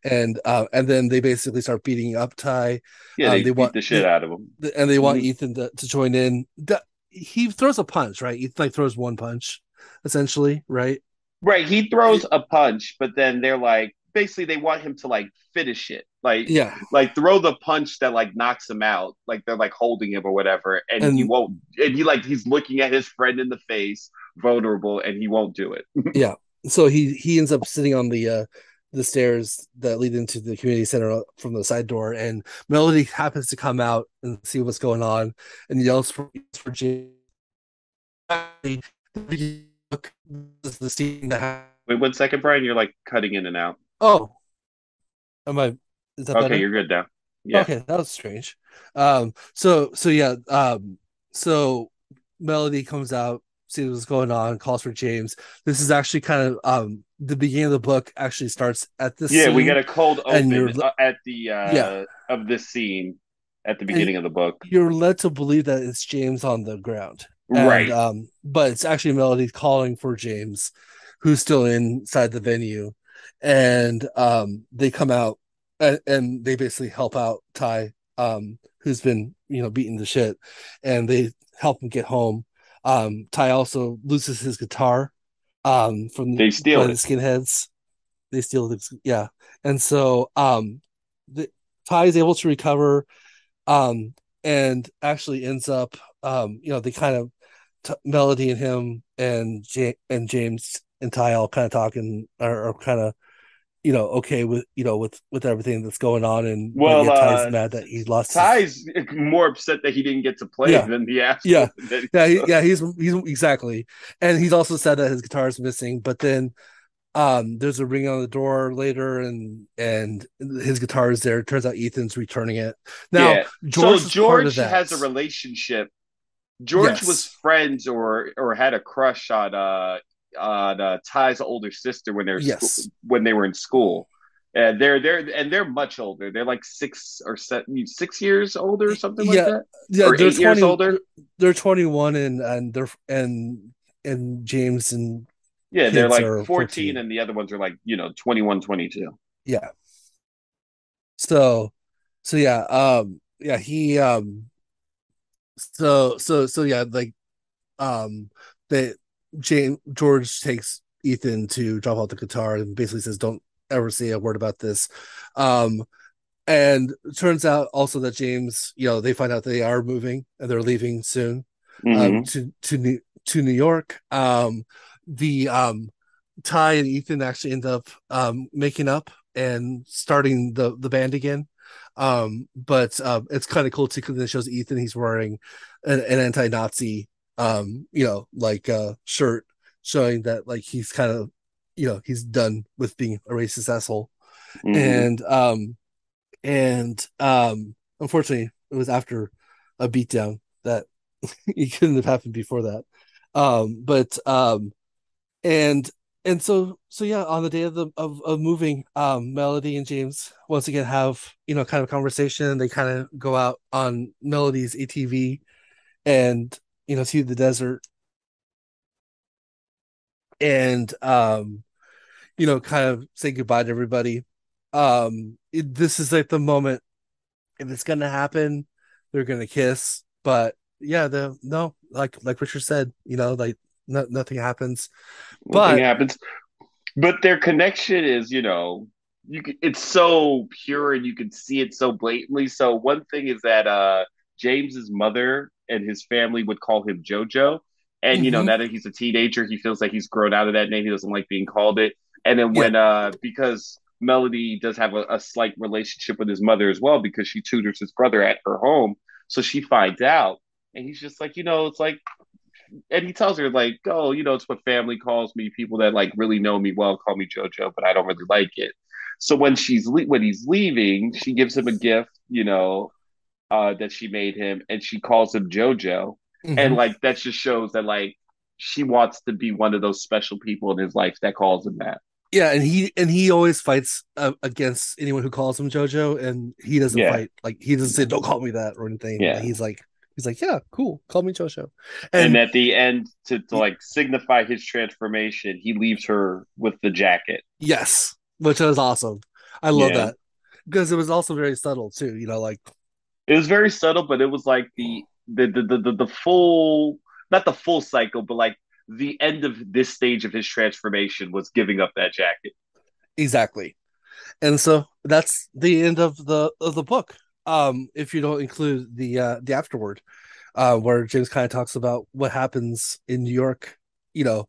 And uh, and then they basically start beating up Ty, Yeah, Um, they, they beat want- the shit out of him. and they want Mhm. Ethan to, to join in. The- he throws a punch, right? He like throws one punch, essentially, right? Right. He throws a punch, but then they're like, basically, they want him to like finish it. Like, Yeah, like throw the punch that like knocks him out like they're like holding him or whatever and, And- he won't and he like he's looking at his friend in the face vulnerable and he won't do it. *laughs* Yeah, so he he ends up sitting on the uh the stairs that lead into the community center from the side door and melody happens to come out and see what's going on and yells for for James. Look, this is the scene that wait one second brian you're like cutting in and out. Oh. Am i is that okay better? you're good now yeah Okay, that was strange. Um, so so yeah, um, so Melody comes out, sees what's going on, calls for James. This is actually kind of um the beginning of the book actually starts at this. yeah we get a cold open uh, at the uh Yeah. of this scene at the beginning of the book You're led to believe that it's James on the ground, And, right Um, but it's actually Melody calling for James. who's still inside the venue, and um, they come out and, and they basically help out Ty, um, who's been you know beaten to shit, and they help him get home. Um, Ty also loses his guitar um, from they steal the skinheads. They steal the yeah, and so um, the Ty is able to recover, um, and actually ends up um, you know they kind of t- Melody and him and J- and James and Ty all kind of talking are, are kind of you know okay with you know with with everything that's going on and well yeah, Ty's uh, mad that he lost Ty's his... more upset that he didn't get to play yeah. than the actual yeah *laughs* yeah he, yeah he's he's exactly. And he's also said that his guitar is missing but then um there's a ring on the door later and and his guitar is there. It turns out ethan's returning it. Now yeah. george so george has a relationship. George yes. was friends or or had a crush on uh on uh, Ty's older sister when they're yes. sco- when they were in school. And they're they're and they're much older. They're like six or seven, six years older or something yeah, like that. Yeah, or they're eight 20, years older. They're twenty one and and they're and and James and yeah, they're like 14, 14 and the other ones are like, you know, 21, 22. Yeah. So so yeah, um yeah, he um so so so yeah, like um they James George takes Ethan to drop off the guitar and basically says, "Don't ever say a word about this." Um, and turns out also that James, you know, they find out they are moving and they're leaving soon um, mm-hmm. um, to to New to New York. Um, the um, Ty and Ethan actually end up um, making up and starting the the band again. Um, but uh, it's kind of cool too because it shows Ethan he's wearing an, an anti-Nazi um, you know, like uh shirt showing that like he's kind of you know, he's done with being a racist asshole. Mm-hmm. And um and um unfortunately it was after a beatdown that *laughs* it couldn't have happened before that. Um but um and and so so yeah on the day of the of, of moving um melody and james once again have you know kind of conversation they kind of go out on melody's atv and you know, to the desert. And um you know kind of say goodbye to everybody. Um it, this is like the moment if it's gonna happen they're gonna kiss. But yeah the no like like richard said you know like no, nothing happens. Nothing but happens. But their connection is you know you can, it's so pure and you can see it so blatantly. So one thing is that uh james's mother and his family would call him JoJo. And mm-hmm. you know, mm-hmm. now that he's a teenager, he feels like he's grown out of that name. He doesn't like being called it. And then when yeah. uh because Melody does have a, a, slight relationship with his mother as well because she tutors his brother at her home. So she finds out. And he's just like, you know, it's like and he tells her like, oh, you know, it's what family calls me. People that like really know me well call me JoJo, but I don't really like it. So when she's le- when he's leaving, she gives him a gift, you know, uh, that she made him, and she calls him JoJo, mm-hmm. and like that just shows that like she wants to be one of those special people in his life that calls him that. Yeah, and he and he always fights uh, against anyone who calls him JoJo, and he doesn't yeah. fight like he doesn't say "Don't call me that" or anything. Yeah, he's like he's like, "Yeah, cool, call me JoJo." And, and at the end, to, to like signify his transformation, he leaves her with the jacket. Yes, which was awesome. I love yeah. that because it was also very subtle too. You know, like it was very subtle, but it was like the the the the, the full not the full cycle, but like the end of this stage of his transformation was giving up that jacket. Exactly. And so that's the end of the of the book. Um, if you don't include the uh the afterword, uh, where James kind of talks about what happens in New York, you know,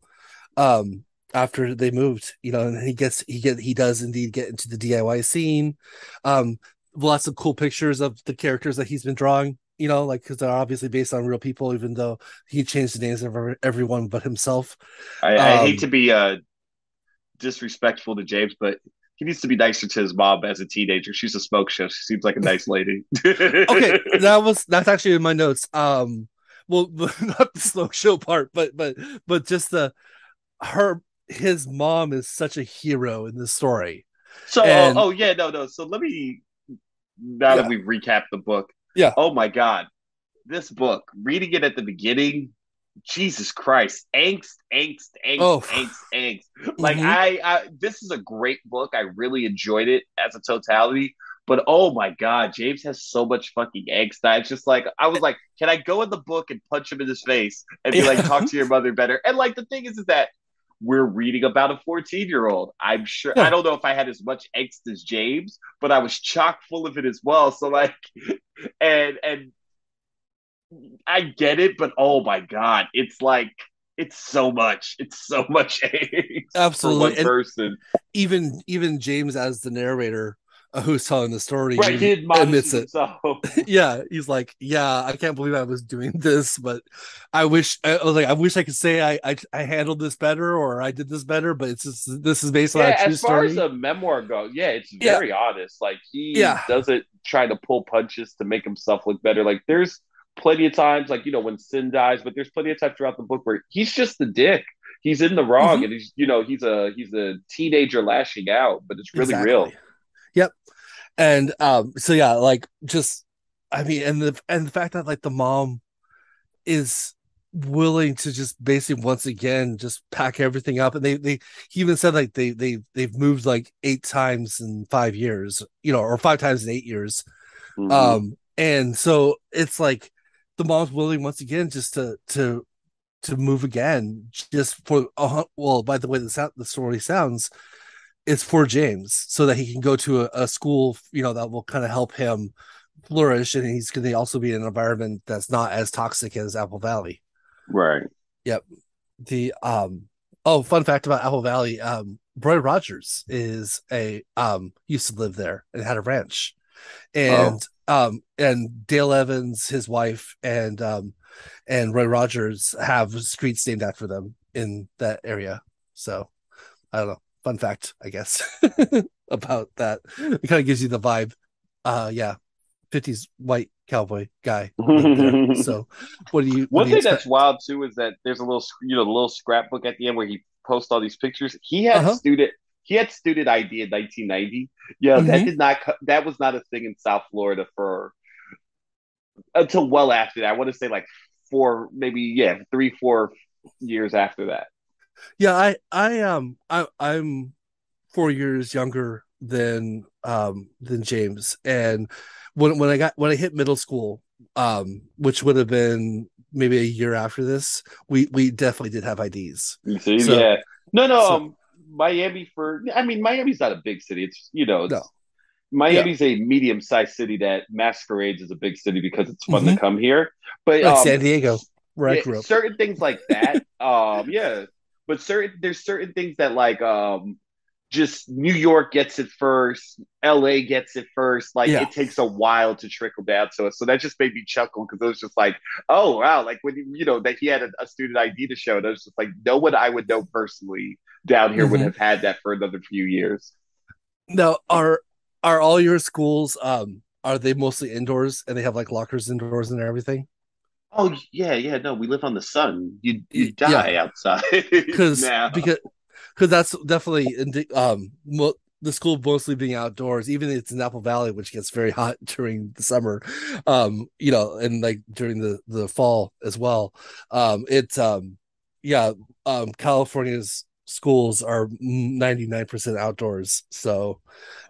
um after they moved, you know, and he gets he get he does indeed get into the DIY scene. Um, lots of cool pictures of the characters that he's been drawing you know like because they're obviously based on real people even though he changed the names of everyone but himself. I, I hate um, to be uh disrespectful to james but he needs to be nicer to his mom as a teenager. She's a smoke show. She seems like a nice lady. *laughs* Okay that was that's actually in my notes. Um well *laughs* not the smoke show part but but but just the her his mom is such a hero in this story. So and, oh, oh yeah no no. So let me now yeah. that we've recapped the book. Yeah. Oh my god, this book, reading it at the beginning, Jesus Christ, angst, angst, angst, oh. angst, angst. Like mm-hmm. I, I, this is a great book. I really enjoyed it as a totality. But oh my god, James has so much fucking angst. That it's just like I was like, can I go in the book and punch him in his face and be yeah. like, talk to your mother better? And like the thing is, is that we're reading about a 14 year old. I'm sure. I don't know if I had as much angst as James, but I was chock full of it as well. So like, *laughs* and and I get it, but oh my god, it's like it's so much. It's so much *laughs* Absolutely, for one person. even even James as the narrator who's telling the story right, he admits it. *laughs* yeah, he's like, yeah, I can't believe I was doing this, but I wish I was like, I wish I could say I, I, I handled this better or I did this better, but it's just this is based yeah, on a true as far story. as a memoir goes, yeah, it's very yeah. honest. Like he yeah. doesn't try to pull punches to make himself look better. Like there's plenty of times, like you know, when Sin dies, but there's plenty of times throughout the book where he's just the dick. He's in the wrong, mm-hmm. and he's you know he's a he's a teenager lashing out, but it's really exactly. real. Yep, and um, so yeah, like just I mean, and the and the fact that like the mom is willing to just basically once again just pack everything up. And they they he even said like they they they've moved like eight times in five years you know or five times in eight years. Mm-hmm. um and so it's like the mom's willing once again just to to to move again just for uh, well by the way the sound the story sounds it's for james so that he can go to a, a school you know that will kind of help him flourish and he's going to also be in an environment that's not as toxic as apple valley. Right. Yep. The um oh fun fact about apple valley um roy rogers is a um used to live there and had a ranch. And oh. um and Dale Evans, his wife, and um and Roy Rogers have streets named after them in that area. So I don't know. Fun fact, I guess, *laughs* about that. It kind of gives you the vibe. Uh yeah. 50s white cowboy guy. *laughs* so what do you what one do you thing expect? that's wild too is that there's a little you know little scrapbook at the end where he posts all these pictures. He had uh-huh. student he had student ID in 1990. Yeah, mm-hmm. that did not that was not a thing in South Florida for until well after that. I want to say like four, maybe yeah, three, four years after that. Yeah, I I um I I'm four years younger than um than James, and when when I got when I hit middle school, um, which would have been maybe a year after this, we we definitely did have IDs. See, so, yeah, no, no, so, um, Miami for I mean Miami's not a big city. It's you know it's, no. Miami's yeah. a medium sized city that masquerades as a big city because it's fun mm-hmm. to come here. But like um, San Diego, right? yeah, I grew up. Certain things like that, *laughs* um, yeah. But certain there's certain things that like um just New York gets it first, LA gets it first. Like yeah. it takes a while to trickle down to us. So that just made me chuckle because it was just like, oh wow, like when you know that he had a, a student ID to show, and I was just like, no one I would know personally down here mm-hmm. would have had that for another few years. Now, are are all your schools um are they mostly indoors and they have like lockers indoors and everything? Oh yeah, yeah. No, we live on the sun. You you die yeah. outside *laughs* because because because that's definitely um the school mostly being outdoors. Even it's in Apple Valley, which gets very hot *laughs* during the summer, um, you know, and like during the the fall as well. Um, it's um, yeah, um, California's schools are 99% outdoors. So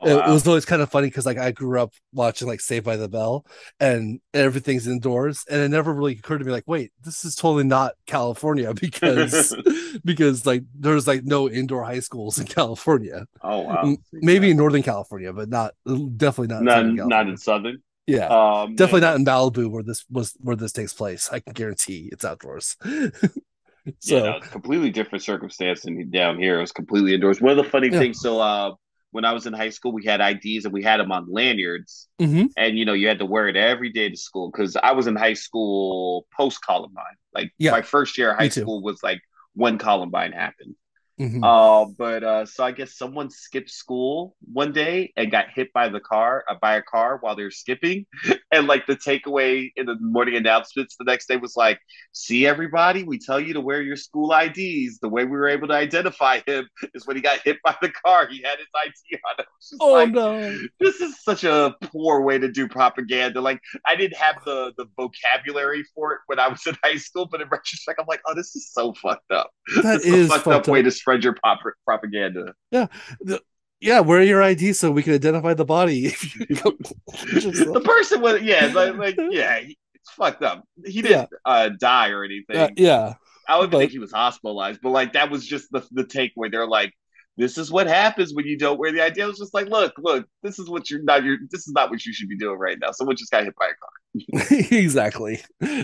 oh, it, it, was always kind of funny because like i grew up watching like saved by the bell and everything's indoors and it never really occurred to me like wait this is totally not california *laughs* because *laughs* because like there's like no indoor high schools in california. Oh wow. Maybe in northern california but not definitely not not, in, not in southern? Yeah. Um, definitely not in malibu where this was where this takes place. I can guarantee it's outdoors *laughs* so yeah, no, completely different circumstance than down here. It was completely indoors. One of the funny yeah. things, so uh, when I was in high school, we had IDs and we had them on lanyards, mm-hmm. and you know you had to wear it every day to school because I was in high school post Columbine. Like yeah. my first year of high school was like when Columbine happened. Mm-hmm. Uh, but uh, so I guess someone skipped school one day and got hit by the car uh, by a car while they were skipping, *laughs* and like the takeaway in the morning announcements the next day was like, "See everybody, we tell you to wear your school IDs. The way we were able to identify him *laughs* is when he got hit by the car. He had his ID on. *laughs* It oh like, no! This is such a poor way to do propaganda. Like I didn't have the the vocabulary for it when I was in high school, but in retrospect, I'm like, oh, this is so fucked up. That is fucked, fucked up, up, way to spread your pop- propaganda. Yeah. The- yeah, wear your ID so we can identify the body. *laughs* *laughs* the person was, yeah, like, *laughs* like yeah, it's fucked up. He didn't yeah. uh, die or anything. Uh, yeah, I would think he was hospitalized, but like that was just the the takeaway. They're like, this is what happens when you don't wear the ID. I was just like, look, look, this is what you're not. You're this is not what you should be doing right now. Someone just got hit by a car. *laughs* exactly.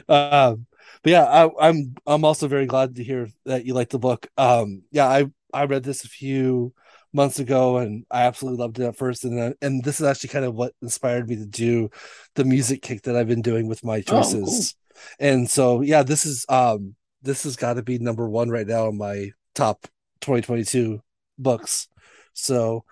Um, but yeah, I, I'm I'm also very glad to hear that you like the book. Um, yeah, I I read this a few months ago, and I absolutely loved it at first. And uh, and this is actually kind of what inspired me to do the music kick that I've been doing with my choices. Oh, cool. And so yeah, this is um this has got to be number one right now in my top 2022 books. So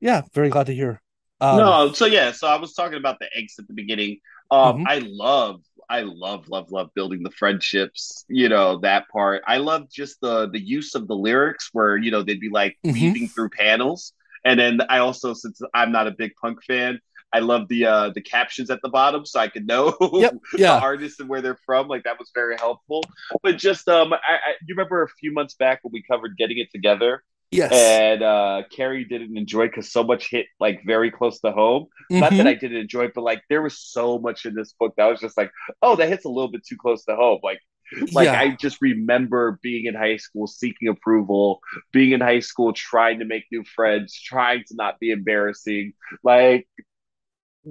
yeah, very glad to hear. Um, no, so yeah, so I was talking about the eggs at the beginning. Um, mm-hmm. I love I love, love, love building the friendships, you know, that part. I love just the the use of the lyrics where, you know, they'd be like mm-hmm. weaving through panels. And then I also, since I'm not a big punk fan, I love the uh the captions at the bottom so I could know *laughs* yep, yeah. the artists and where they're from. Like that was very helpful. But just um I, I you remember a few months back when we covered getting it together Yes. And uh Carrie didn't enjoy because so much hit like very close to home. Mm-hmm. Not that mm-hmm. I didn't enjoy it, but like there was so much in this book that was just like, oh, that hits a little bit too close to home. Like like yeah. I just remember being in high school seeking approval, being in high school trying to make new friends, trying to not be embarrassing. Like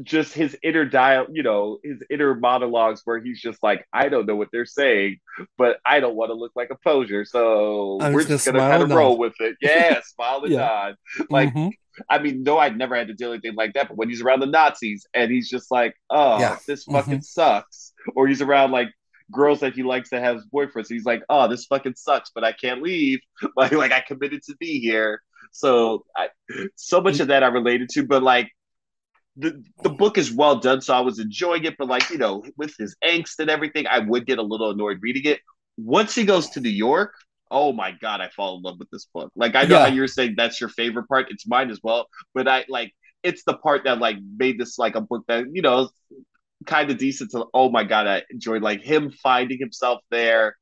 just his inner dial, you know, his inner monologues where he's just like, I don't know what they're saying, but I don't want to look like a poser, so we're just gonna, kind of roll with it. Yeah, *laughs* smile and yeah. nod. Like, mm-hmm. I mean, no, I'd never had to do anything like that, but when he's around the Nazis and he's just like, oh, yeah. this fucking mm-hmm. sucks, or he's around like girls that he likes to have boyfriends, he's like, oh, this fucking sucks, but I can't leave. *laughs* Like, like I committed to be here. So, I, so much of that I related to, but like the the book is well done, so I was enjoying it. But like you know, with his angst and everything, I would get a little annoyed reading it. Once he goes to New York, oh my god, I fall in love with this book. Like I know yeah. how you're saying that's your favorite part. It's mine as well. But I like it's the part that like made this like a book that you know kind of decent. To oh my god, I enjoyed like him finding himself there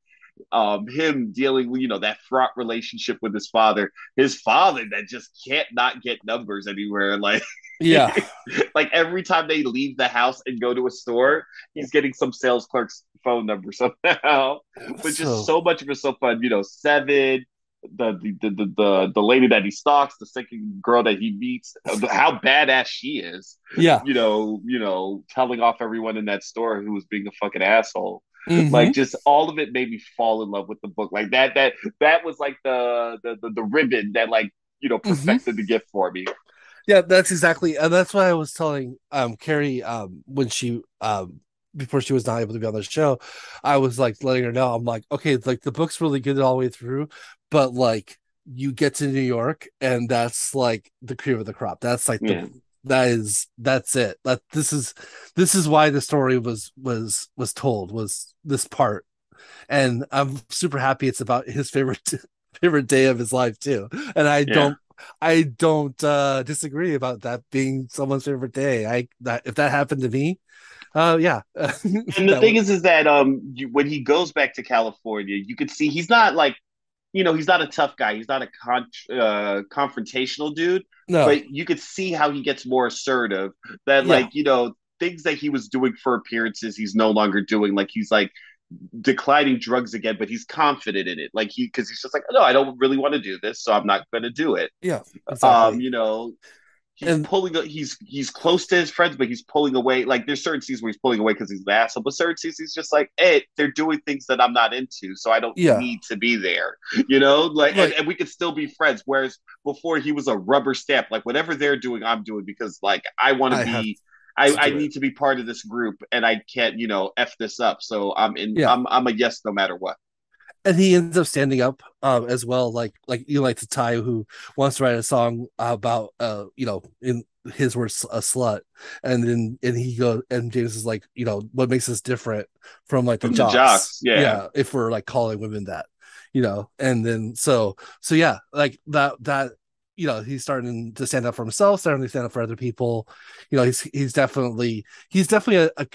um, him dealing with you know that fraught relationship with his father, his father that just can't not get numbers anywhere. *laughs* Like yeah, *laughs* like every time they leave the house and go to a store, he's getting some sales clerk's phone number *laughs* somehow. But just so, much of it's so fun. You know, seven. The, the the the the lady that he stalks, the second girl that he meets, how badass she is. Yeah, you know, you know, telling off everyone in that store who was being a fucking asshole. Mm-hmm. Like just all of it made me fall in love with the book. Like that that that was like the the the, the ribbon that like you know mm-hmm. perfected mm-hmm. the gift for me. Yeah, that's exactly, and that's why I was telling um Carrie um when she um before she was not able to be on the show, I was like letting her know I'm like okay, like the book's really good all the way through, but like you get to New York and that's like the cream of the crop. That's like yeah. the that is that's it that this is this is why the story was was was told was this part and i'm super happy it's about his favorite *laughs* favorite day of his life too and i yeah. don't i don't uh disagree about that being someone's favorite day i that if that happened to me uh yeah *laughs* and the thing is is that um you, when he goes back to california you could see he's not like you know, he's not a tough guy. He's not a con- uh, confrontational dude. No. But you could see how he gets more assertive. That, yeah. like, you know, things that he was doing for appearances, he's no longer doing. Like, he's like declining drugs again, but he's confident in it. Like, he, because he's just like, no, I don't really want to do this, so I'm not going to do it. Yeah. Exactly. Um, you know, he's and, pulling he's he's close to his friends but he's pulling away like there's certain scenes where he's pulling away because he's an asshole but certain scenes he's just like hey they're doing things that i'm not into so i don't yeah. need to be there *laughs* you know like right. and, and, we could still be friends whereas before he was a rubber stamp like whatever they're doing i'm doing because like i want to be I, I need to be part of this group and I can't, you know, F this up. So I'm in yeah. I'm I'm a yes no matter what and he ends up standing up um, as well, like like you like to Ty, who wants to write a song about uh, you know, in his words a slut and then and he goes and james is like you know what makes us different from like the, from jocks, the jocks yeah. yeah if we're like calling women that you know and then so so yeah like that that you know he's starting to stand up for himself starting to stand up for other people. You know he's he's definitely he's definitely a,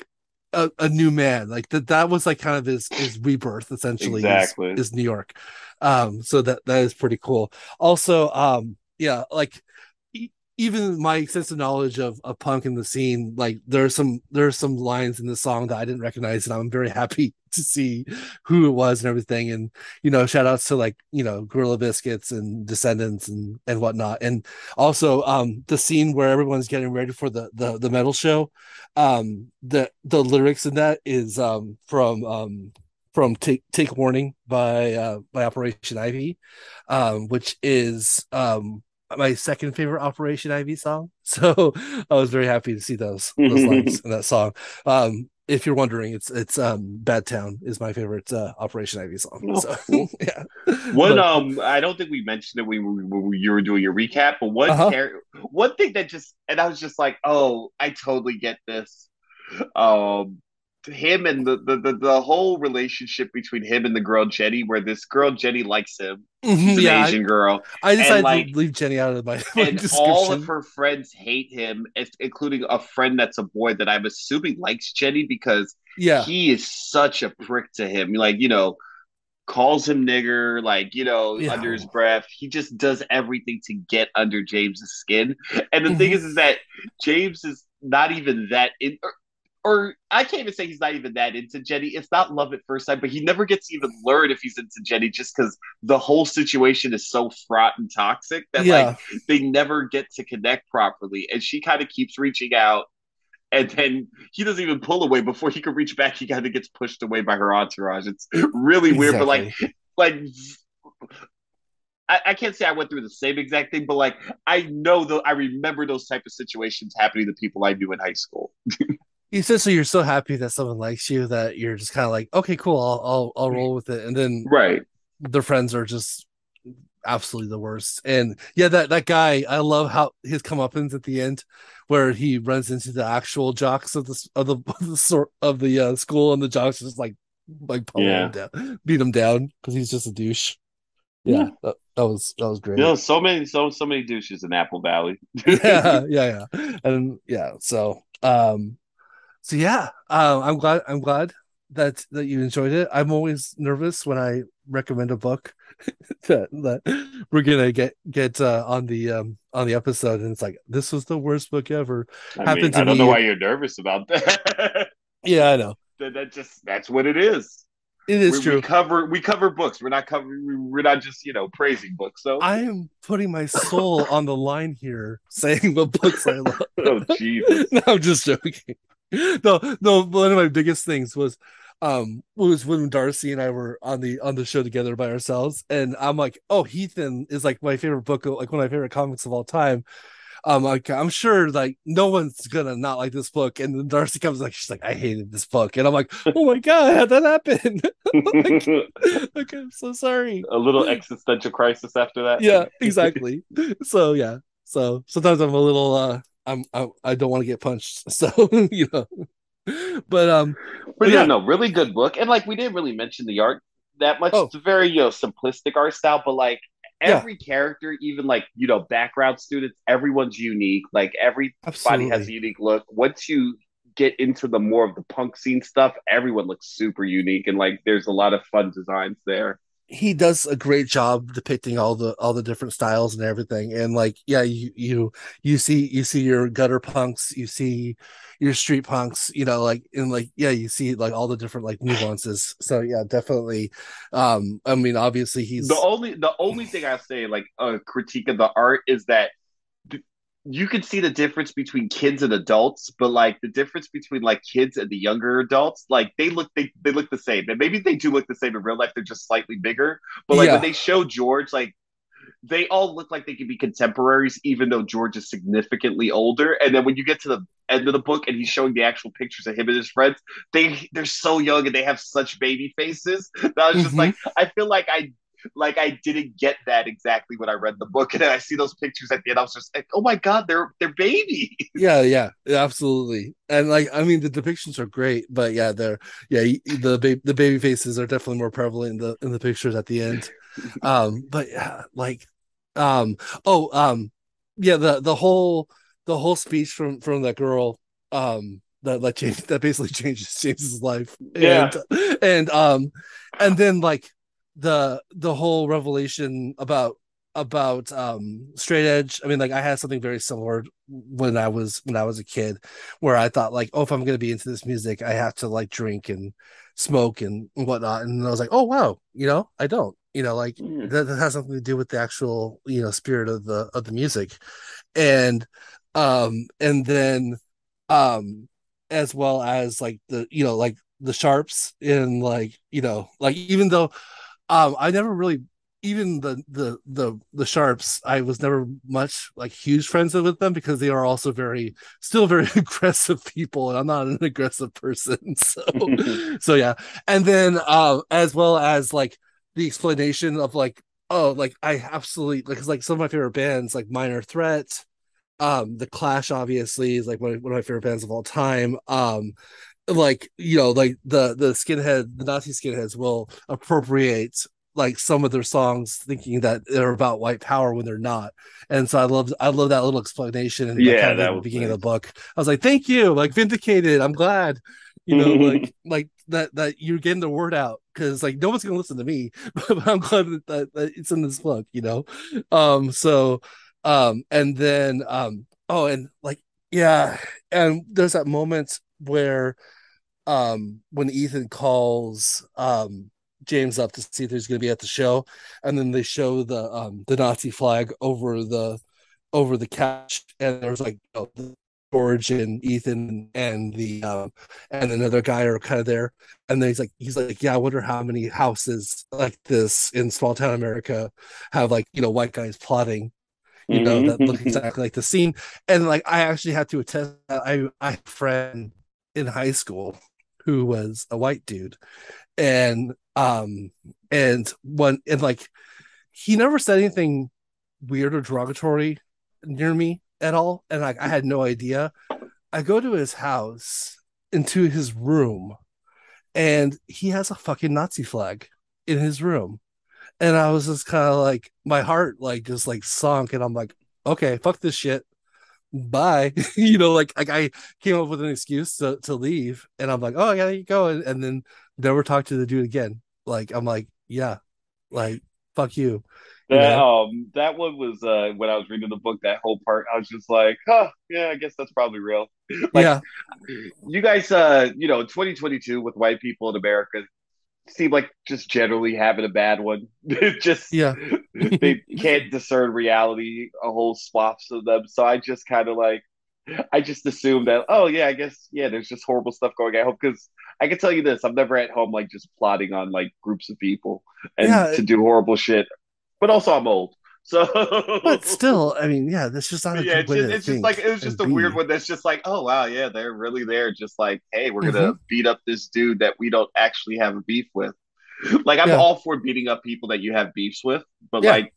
a, a new man. Like that that was like kind of his his rebirth essentially exactly. is, is new york. Um so that that is pretty cool. Also um yeah like even my extensive knowledge of, of punk in the scene, like there's some there's some lines in the song that I didn't recognize, and I'm very happy *laughs* to see who it was and everything. And you know, shout outs to like you know Gorilla Biscuits and Descendents and and whatnot. And also um the scene where everyone's getting ready for the the, the metal show. Um the the lyrics in that is um from um from Take Take Warning by uh by Operation Ivy, um, which is um my second favorite Operation Ivy song. *laughs* So I was very happy to see those those lines in that song. Um, if you're wondering, it's it's um Bad Town is my favorite uh, Operation Ivy song. So *laughs* yeah. One but, um I don't think we mentioned it when, we, when you were doing your recap, but one uh-huh. One thing that just and I was just like, oh, I totally get this. Um him and the, the, the the whole relationship between him and the girl Jenny, where this girl Jenny likes him. Mm-hmm, She's an yeah, Asian girl. I decided like, to leave Jenny out of my. *laughs* And all of her friends hate him, including a friend that's a boy that I'm assuming likes Jenny because yeah, he is such a prick to him. Like you know, calls him nigger, like you know, yeah. under his breath. He just does everything to get under James's skin. And the mm-hmm. thing is, is that James is not even that in or I can't even say he's not even that into Jenny. It's not love at first sight, but he never gets to even learn if he's into Jenny just because the whole situation is so fraught and toxic that yeah. like they never get to connect properly. And she kind of keeps reaching out. And then he doesn't even pull away before he can reach back. He kind of gets pushed away by her entourage. It's really exactly. weird, but like, like I, I, can't say I went through the same exact thing, but like I know though I remember those type of situations happening to people I knew in high school. *laughs* so you're so happy that someone likes you that you're just kind of like okay cool I'll, I'll I'll roll with it and then right their friends are just absolutely the worst and yeah that that guy I love how his comeuppance at the end where he runs into the actual jocks of the of the *laughs* of the, sort of the uh, school and the jocks just like like yeah. him down beat him down because he's just a douche yeah, yeah. That, that, was that was great. You know, so many so so many douches in Apple Valley. *laughs* yeah, *laughs* yeah, yeah, and yeah. So, um, so yeah, uh, I'm glad. I'm glad that that you enjoyed it. I'm always nervous when I recommend a book *laughs* that that we're gonna get get uh, on the um on the episode, and it's like this was the worst book ever. I Happened mean, to I don't me. know why you're nervous about that. *laughs* yeah, I know. That, that just that's what it is. It is we, true. We cover we cover books. We're not covering. We're not just you know praising books. So I am putting my soul on the line here, saying what books I *laughs* love. oh Jesus! no, I'm just joking. *laughs* no, no. One of my biggest things was um was when Darcy and I were on the on the show together by ourselves, and I'm like, oh, Heathen is like my favorite book, like one of my favorite comics of all time. Um, like I'm sure like no one's gonna not like this book, and then Darcy comes like she's like, I hated this book, and I'm like, oh my god, how'd that happen? *laughs* like, *laughs* okay, I'm so sorry. A little existential crisis after that. Yeah, exactly. so yeah, so sometimes I'm a little uh I'm I, I don't want to get punched. *laughs* So you know, but um, but yeah, no, really good book. And like we didn't really mention the art that much. Oh. It's a very you know simplistic art style, but like every yeah. character, even like you know background students, everyone's unique. Like everybody Absolutely. has a unique look. Once you get into the more of the punk scene stuff, everyone looks super unique, and like there's a lot of fun designs there he does a great job depicting all the all the different styles and everything. And like yeah you you you see you see your gutter punks you see your street punks you know like and like yeah you see like all the different like nuances. So yeah definitely. Um i mean obviously he's the only the only thing i say like a critique of the art is that you can see the difference between kids and adults, but like the difference between like kids and the younger adults, like they look they, they look the same. And maybe they do look the same in real life, they're just slightly bigger. But like yeah. when they show George, like they all look like they could be contemporaries, even though George is significantly older. And then when you get to the end of the book and he's showing the actual pictures of him and his friends, they they're so young and they have such baby faces. That I was just mm-hmm. like, I feel like I like I didn't get that exactly when I read the book, *laughs* and then I see those pictures at the end. I was just like, oh my god, they're they're babies. *laughs* Yeah, yeah, absolutely. And like, I mean, the depictions are great, but yeah, they're yeah, the ba- the baby faces are definitely more prevalent in the in the pictures at the end. *laughs* Um, but yeah, like, um, oh, um, yeah, the the whole the whole speech from from that girl, um, that that change that basically changes James's life. Yeah. And, and um and then like the the whole revelation about about um straight edge. I mean like i had something very similar when i was when i was a kid where i thought like oh if i'm going to be into this music i have to like drink and smoke and whatnot. And i was like oh wow you know i don't you know like mm. that, that has something to do with the actual you know spirit of the of the music. And um and then um as well as like the you know like the sharps in like you know like even though um i never really even the the the the sharps i was never much like huge friends with them because they are also very still very *laughs* aggressive people and i'm not an aggressive person *laughs* so *laughs* so yeah. And then um as well as like the explanation of like oh like i absolutely like like some of my favorite bands like minor threat um the clash obviously is like one of, one of my favorite bands of all time um like you know like the the skinhead the nazi skinheads will appropriate like some of their songs thinking that they're about white power when they're not. And so i love i love that little explanation and yeah kind of that the beginning nice. of the book. I was like thank you like vindicated i'm glad you know *laughs* like like that that you're getting the word out because like no one's gonna listen to me *laughs* but i'm glad that, that, that it's in this book you know? Um so um, and then um, oh, and like yeah, and there's that moment where um when Ethan calls um James up to see if he's going to be at the show, and then they show the um the Nazi flag over the over the couch, and there's like you know, George and Ethan and the um and another guy are kind of there, and then he's like he's like yeah, I wonder how many houses like this in small town America have like you know white guys plotting you know, mm-hmm. that look *laughs* exactly like the scene. And like I actually had to attest I I friend in high school who was a white dude. And um and one and like he never said anything weird or derogatory near me at all. And like I had no idea. I go to his house into his room and he has a fucking Nazi flag in his room and I was just kind of like my heart like just like sunk, and I'm like, okay, fuck this shit, bye. *laughs* you know, like like I came up with an excuse to to leave, and I'm like, oh yeah, there you go, and, and then never talk to the dude again. Like I'm like, yeah, like fuck you. That um that one was uh when I was reading the book, that whole part, I was just like, huh, yeah, I guess that's probably real. *laughs* like, yeah. You guys uh, you know, 2022 with white people in America, seem like just generally having a bad one. *laughs* just yeah, *laughs* they can't discern reality. A whole swaths of them. So I just kind of like, I just assume that. Oh yeah, I guess yeah. There's just horrible stuff going at home because I can tell you this: I'm never at home like just plotting on like groups of people and yeah, to do horrible shit. But also, I'm old. So, but still, *laughs* I mean, yeah, that's just not a yeah. It's just, it's just like it was just a be. weird one. That's just like, oh wow, yeah, they're really there. Just like, hey, we're gonna mm-hmm. beat up this dude that we don't actually have a beef with. Like, I'm yeah. all for beating up people that you have beefs with, but yeah. like,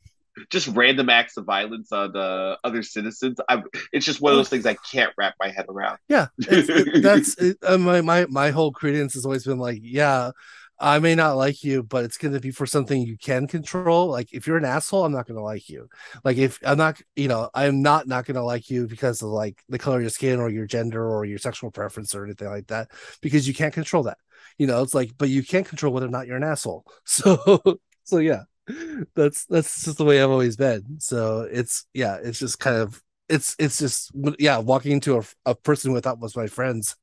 just random acts of violence on uh, other citizens. I, it's just one of those things I can't wrap my head around. Yeah, it, *laughs* that's it, uh, my my my whole credence has always been like, yeah, I may not like you, but it's going to be for something you can control. Like if you're an asshole, I'm not going to like you. Like if I'm not, you know, I'm not not going to like you because of like the color of your skin or your gender or your sexual preference or anything like that because you can't control that. You know, it's like, but you can't control whether or not you're an asshole. *laughs* So, so yeah, that's that's just the way I've always been. So it's yeah, it's just kind of it's it's just yeah, walking into a, a person thought was my friend's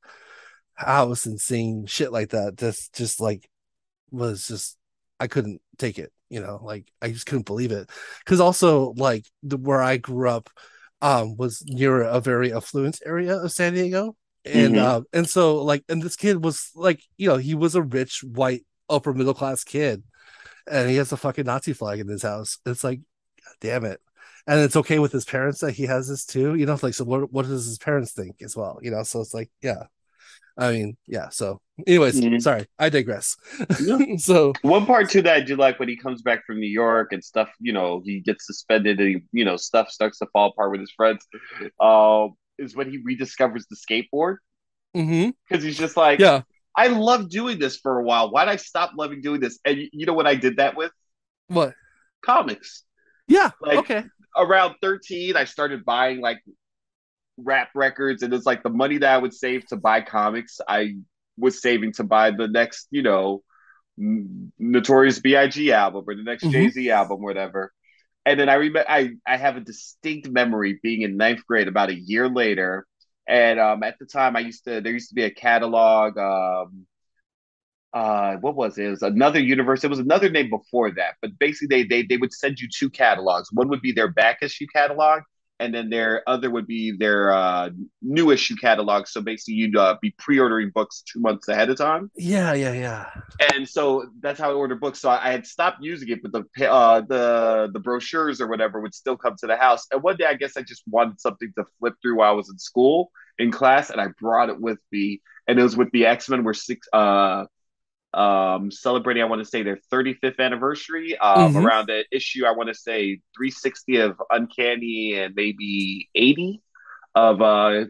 house and seeing shit like that just just like was just I couldn't take it. You know, like I just couldn't believe it. Because also, like the where I grew up, um, was near a very affluent area of San Diego, and mm-hmm. uh, and so like, and this kid was like, you know, he was a rich white upper middle class kid, and he has a fucking Nazi flag in his house. It's like, God damn it. And it's okay with his parents that he has this too, you know. Like, so what? What does his parents think as well, you know? So it's like, yeah, I mean, yeah. So, anyways, mm-hmm. sorry, I digress. *laughs* so, one part too that I do like when he comes back from New York and stuff, you know, he gets suspended and he, you know, stuff starts to fall apart with his friends. Uh, is when he rediscovers the skateboard. Because mm-hmm. he's just like, yeah, I love doing this for a while. Why'd I stop loving doing this? And you know what I did that with? What? Comics. Yeah. Like, okay. Around 13, I started buying like rap records, and it's like the money that I would save to buy comics, I was saving to buy the next, you know, Notorious B.I.G. album or the next mm-hmm. Jay Z album, whatever. And then I remember I I have a distinct memory being in ninth grade about a year later, and um, at the time I used to there used to be a catalog. Um, uh, what was it? It was another universe. It was another name before that, but basically they they they would send you two catalogs. One would be their back issue catalog, and then their other would be their uh, new issue catalog. So basically, you'd uh, be pre-ordering books two months ahead of time. Yeah, yeah, yeah. And so that's how I ordered books. So I, I had stopped using it, but the uh, the the brochures or whatever would still come to the house. And one day, I guess I just wanted something to flip through while I was in school in class, and I brought it with me. And it was with the X Men where six. Uh, um, celebrating, I want to say their 35th anniversary um, mm-hmm. around the issue. I want to say 360 of Uncanny and maybe 80 of uh,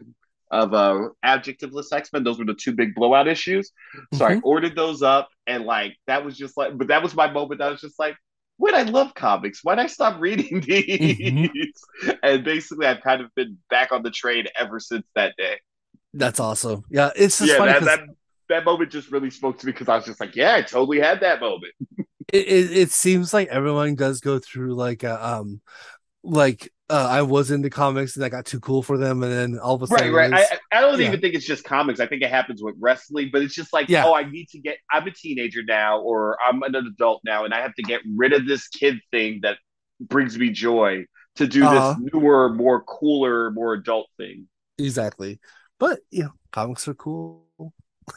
of uh, Adjectiveless X Men. Those were the two big blowout issues. So mm-hmm. I ordered those up, and like that was just like, but that was my moment. I was just like, "Wait, I love comics. Why'd I stop reading *laughs* these?" Mm-hmm. And basically, I've kind of been back on the train ever since that day. That's awesome. Yeah, it's just yeah, funny that, that moment just really spoke to me because I was just like, yeah, I totally had that moment. it, it, it seems like everyone does go through like a um like uh, I was into comics and I got too cool for them, and then all of a sudden, right, right. I, I don't yeah. even think it's just comics. I think it happens with wrestling, but it's just like, yeah. oh, I need to get. I'm a teenager now, or I'm an adult now, and I have to get rid of this kid thing that brings me joy to do uh-huh. this newer, more cooler, more adult thing. Exactly, but you know, comics are cool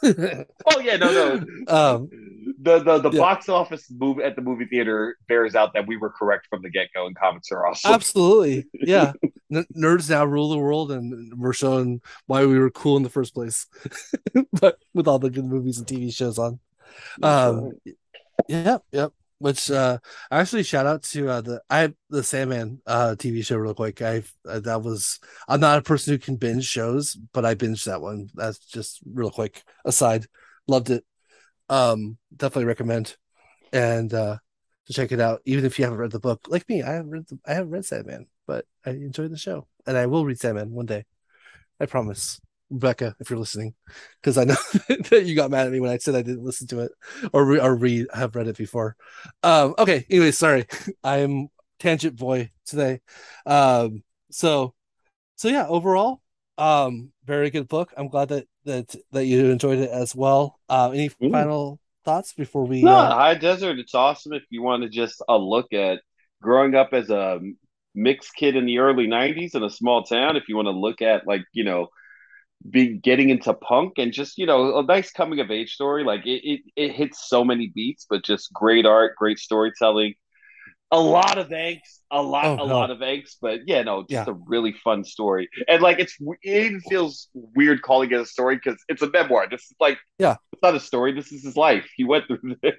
oh yeah, no, no. *laughs* Um, the the the yeah. box office move at the movie theater bears out that we were correct from the get go, and comics are awesome. Absolutely, yeah. *laughs* N- nerds now rule the world, and we're showing why we were cool in the first place. *laughs* but with all the good movies and TV shows on, um, yep, yep which uh actually shout out to uh the I the Sandman uh TV show real quick. I uh, that was I'm not a person who can binge shows, but I binged that one. That's just real quick aside. Loved it. Um definitely recommend and uh to check it out even if you haven't read the book. Like me, I haven't read the, I haven't read Sandman, but I enjoyed the show and I will read Sandman one day. I promise. Rebecca, if you're listening, because I know *laughs* that you got mad at me when I said I didn't listen to it or re- or read have read it before. Um, okay, anyway, sorry, *laughs* I'm tangent boy today. Um, so so yeah, overall, um, very good book. I'm glad that that that you enjoyed it as well. Uh, any mm. final thoughts before we? No, uh... High Desert. It's awesome if you want to just a uh, look at growing up as a mixed kid in the early 90s in a small town if you want to look at like you know be getting into punk and just you know a nice coming of age story. Like it, it it hits so many beats but just great art great storytelling. A lot of angst a lot oh, a no. lot of angst but yeah no just yeah. a really fun story. And like it's it even feels weird calling it a story because it's a memoir. This is like yeah. it's not a story. This is his life. He went through *laughs* this.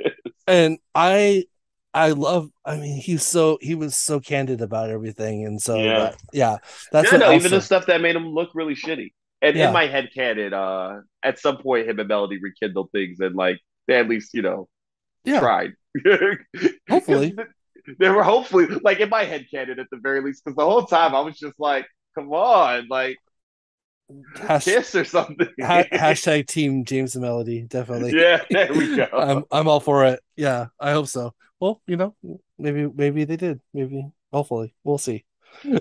And i I love. I mean, he's so he was so candid about everything, and so yeah, that, yeah that's yeah, no, also, even the stuff that made him look really shitty. And yeah. in my head canon, uh, at some point him and Melody rekindled things and like they at least, you know, yeah. tried. *laughs* hopefully. They were hopefully like in my head canon at the very least, because the whole time I was just like, come on, like Hash- kiss or something. ha- *laughs* hashtag team James and Melody, definitely. Yeah, there we go. *laughs* I'm I'm all for it. Yeah, I hope so. Well, you know, maybe maybe they did. Maybe hopefully. We'll see.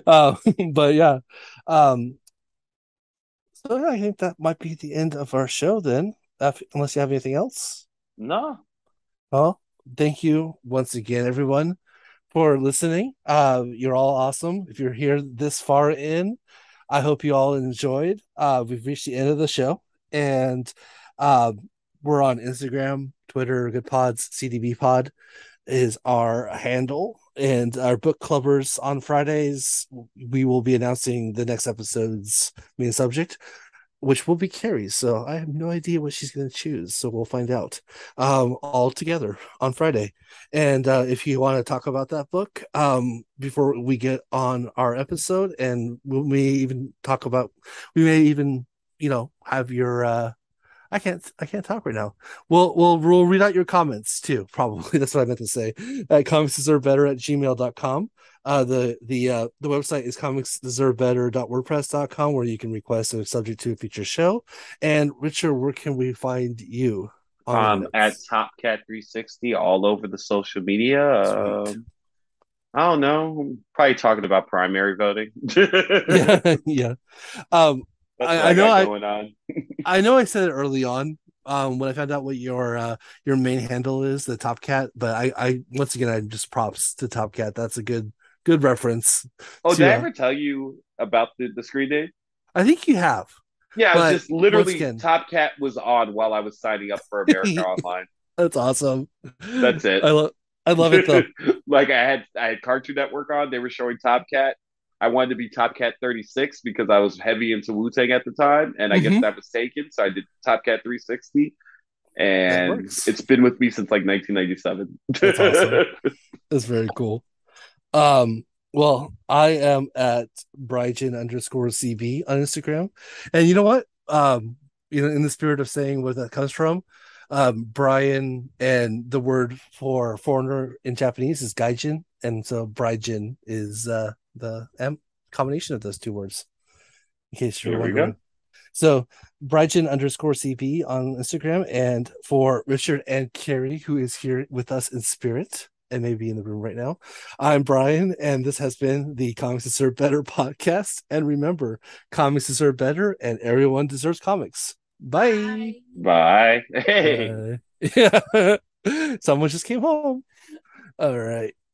Uh, but yeah. Um so yeah, I think that might be the end of our show then, unless you have anything else. No. Well, thank you once again, everyone, for listening. Uh, you're all awesome. If you're here this far in, I hope you all enjoyed. Uh, we've reached the end of the show, and uh, we're on Instagram, Twitter, Good Pods, CDB Pod is our handle and our book clubbers on Fridays. We will be announcing the next episode's main subject. which will be Carrie. So I have no idea what she's going to choose. So we'll find out um, all together on Friday. And uh, if you want to talk about that book um, before we get on our episode, and we may even talk about, we may even, you know, have your. Uh, I can't I can't talk right now. We'll we'll we'll read out your comments too, probably. *laughs* That's what I meant to say. At comics deserve better at gmail.com. Uh, the the uh, the website is comicsdeservebetter.wordpress.com where you can request a subject to a future show. And Richard, where can we find you? Um, at TopCat360 all over the social media. Um, I don't know. Probably talking about primary voting. yeah, *laughs* *laughs* yeah. Um, I, I, know I, *laughs* I know I said it early on um, when I found out what your uh, your main handle is, the Top Cat. But I, I once again, I just props to Top Cat. That's a good good reference. Oh, to, did I ever tell you about the, the screen name? I think you have. Yeah, but just literally again, Top Cat was on while I was signing up for America *laughs* Online. That's awesome. That's it. I love I love it though. *laughs* like I had I had Cartoon Network on, they were showing Top Cat. I wanted to be Top Cat 36 because I was heavy into Wu Tang at the time, and I mm-hmm. guess that was taken. So I did Top Cat 360, and it's been with me since like 1997. That's awesome. *laughs* That's very cool. Um, well, I am at Brygen underscore CB on Instagram. And you know what? Um, you know, in the spirit of saying where that comes from, um, Brian and the word for foreigner in Japanese is gaijin. And so Brygen is uh, the M combination of those two words. In case you're Here wondering. So Brygen underscore CB on Instagram. And for Richard and Carrie, who is here with us in spirit, and maybe in the room right now. I'm Brian, and this has been the Comics Deserve Better podcast. And remember, comics deserve better, and everyone deserves comics. Bye. Bye. *laughs* Hey. Uh, yeah. *laughs* Someone just came home. All right.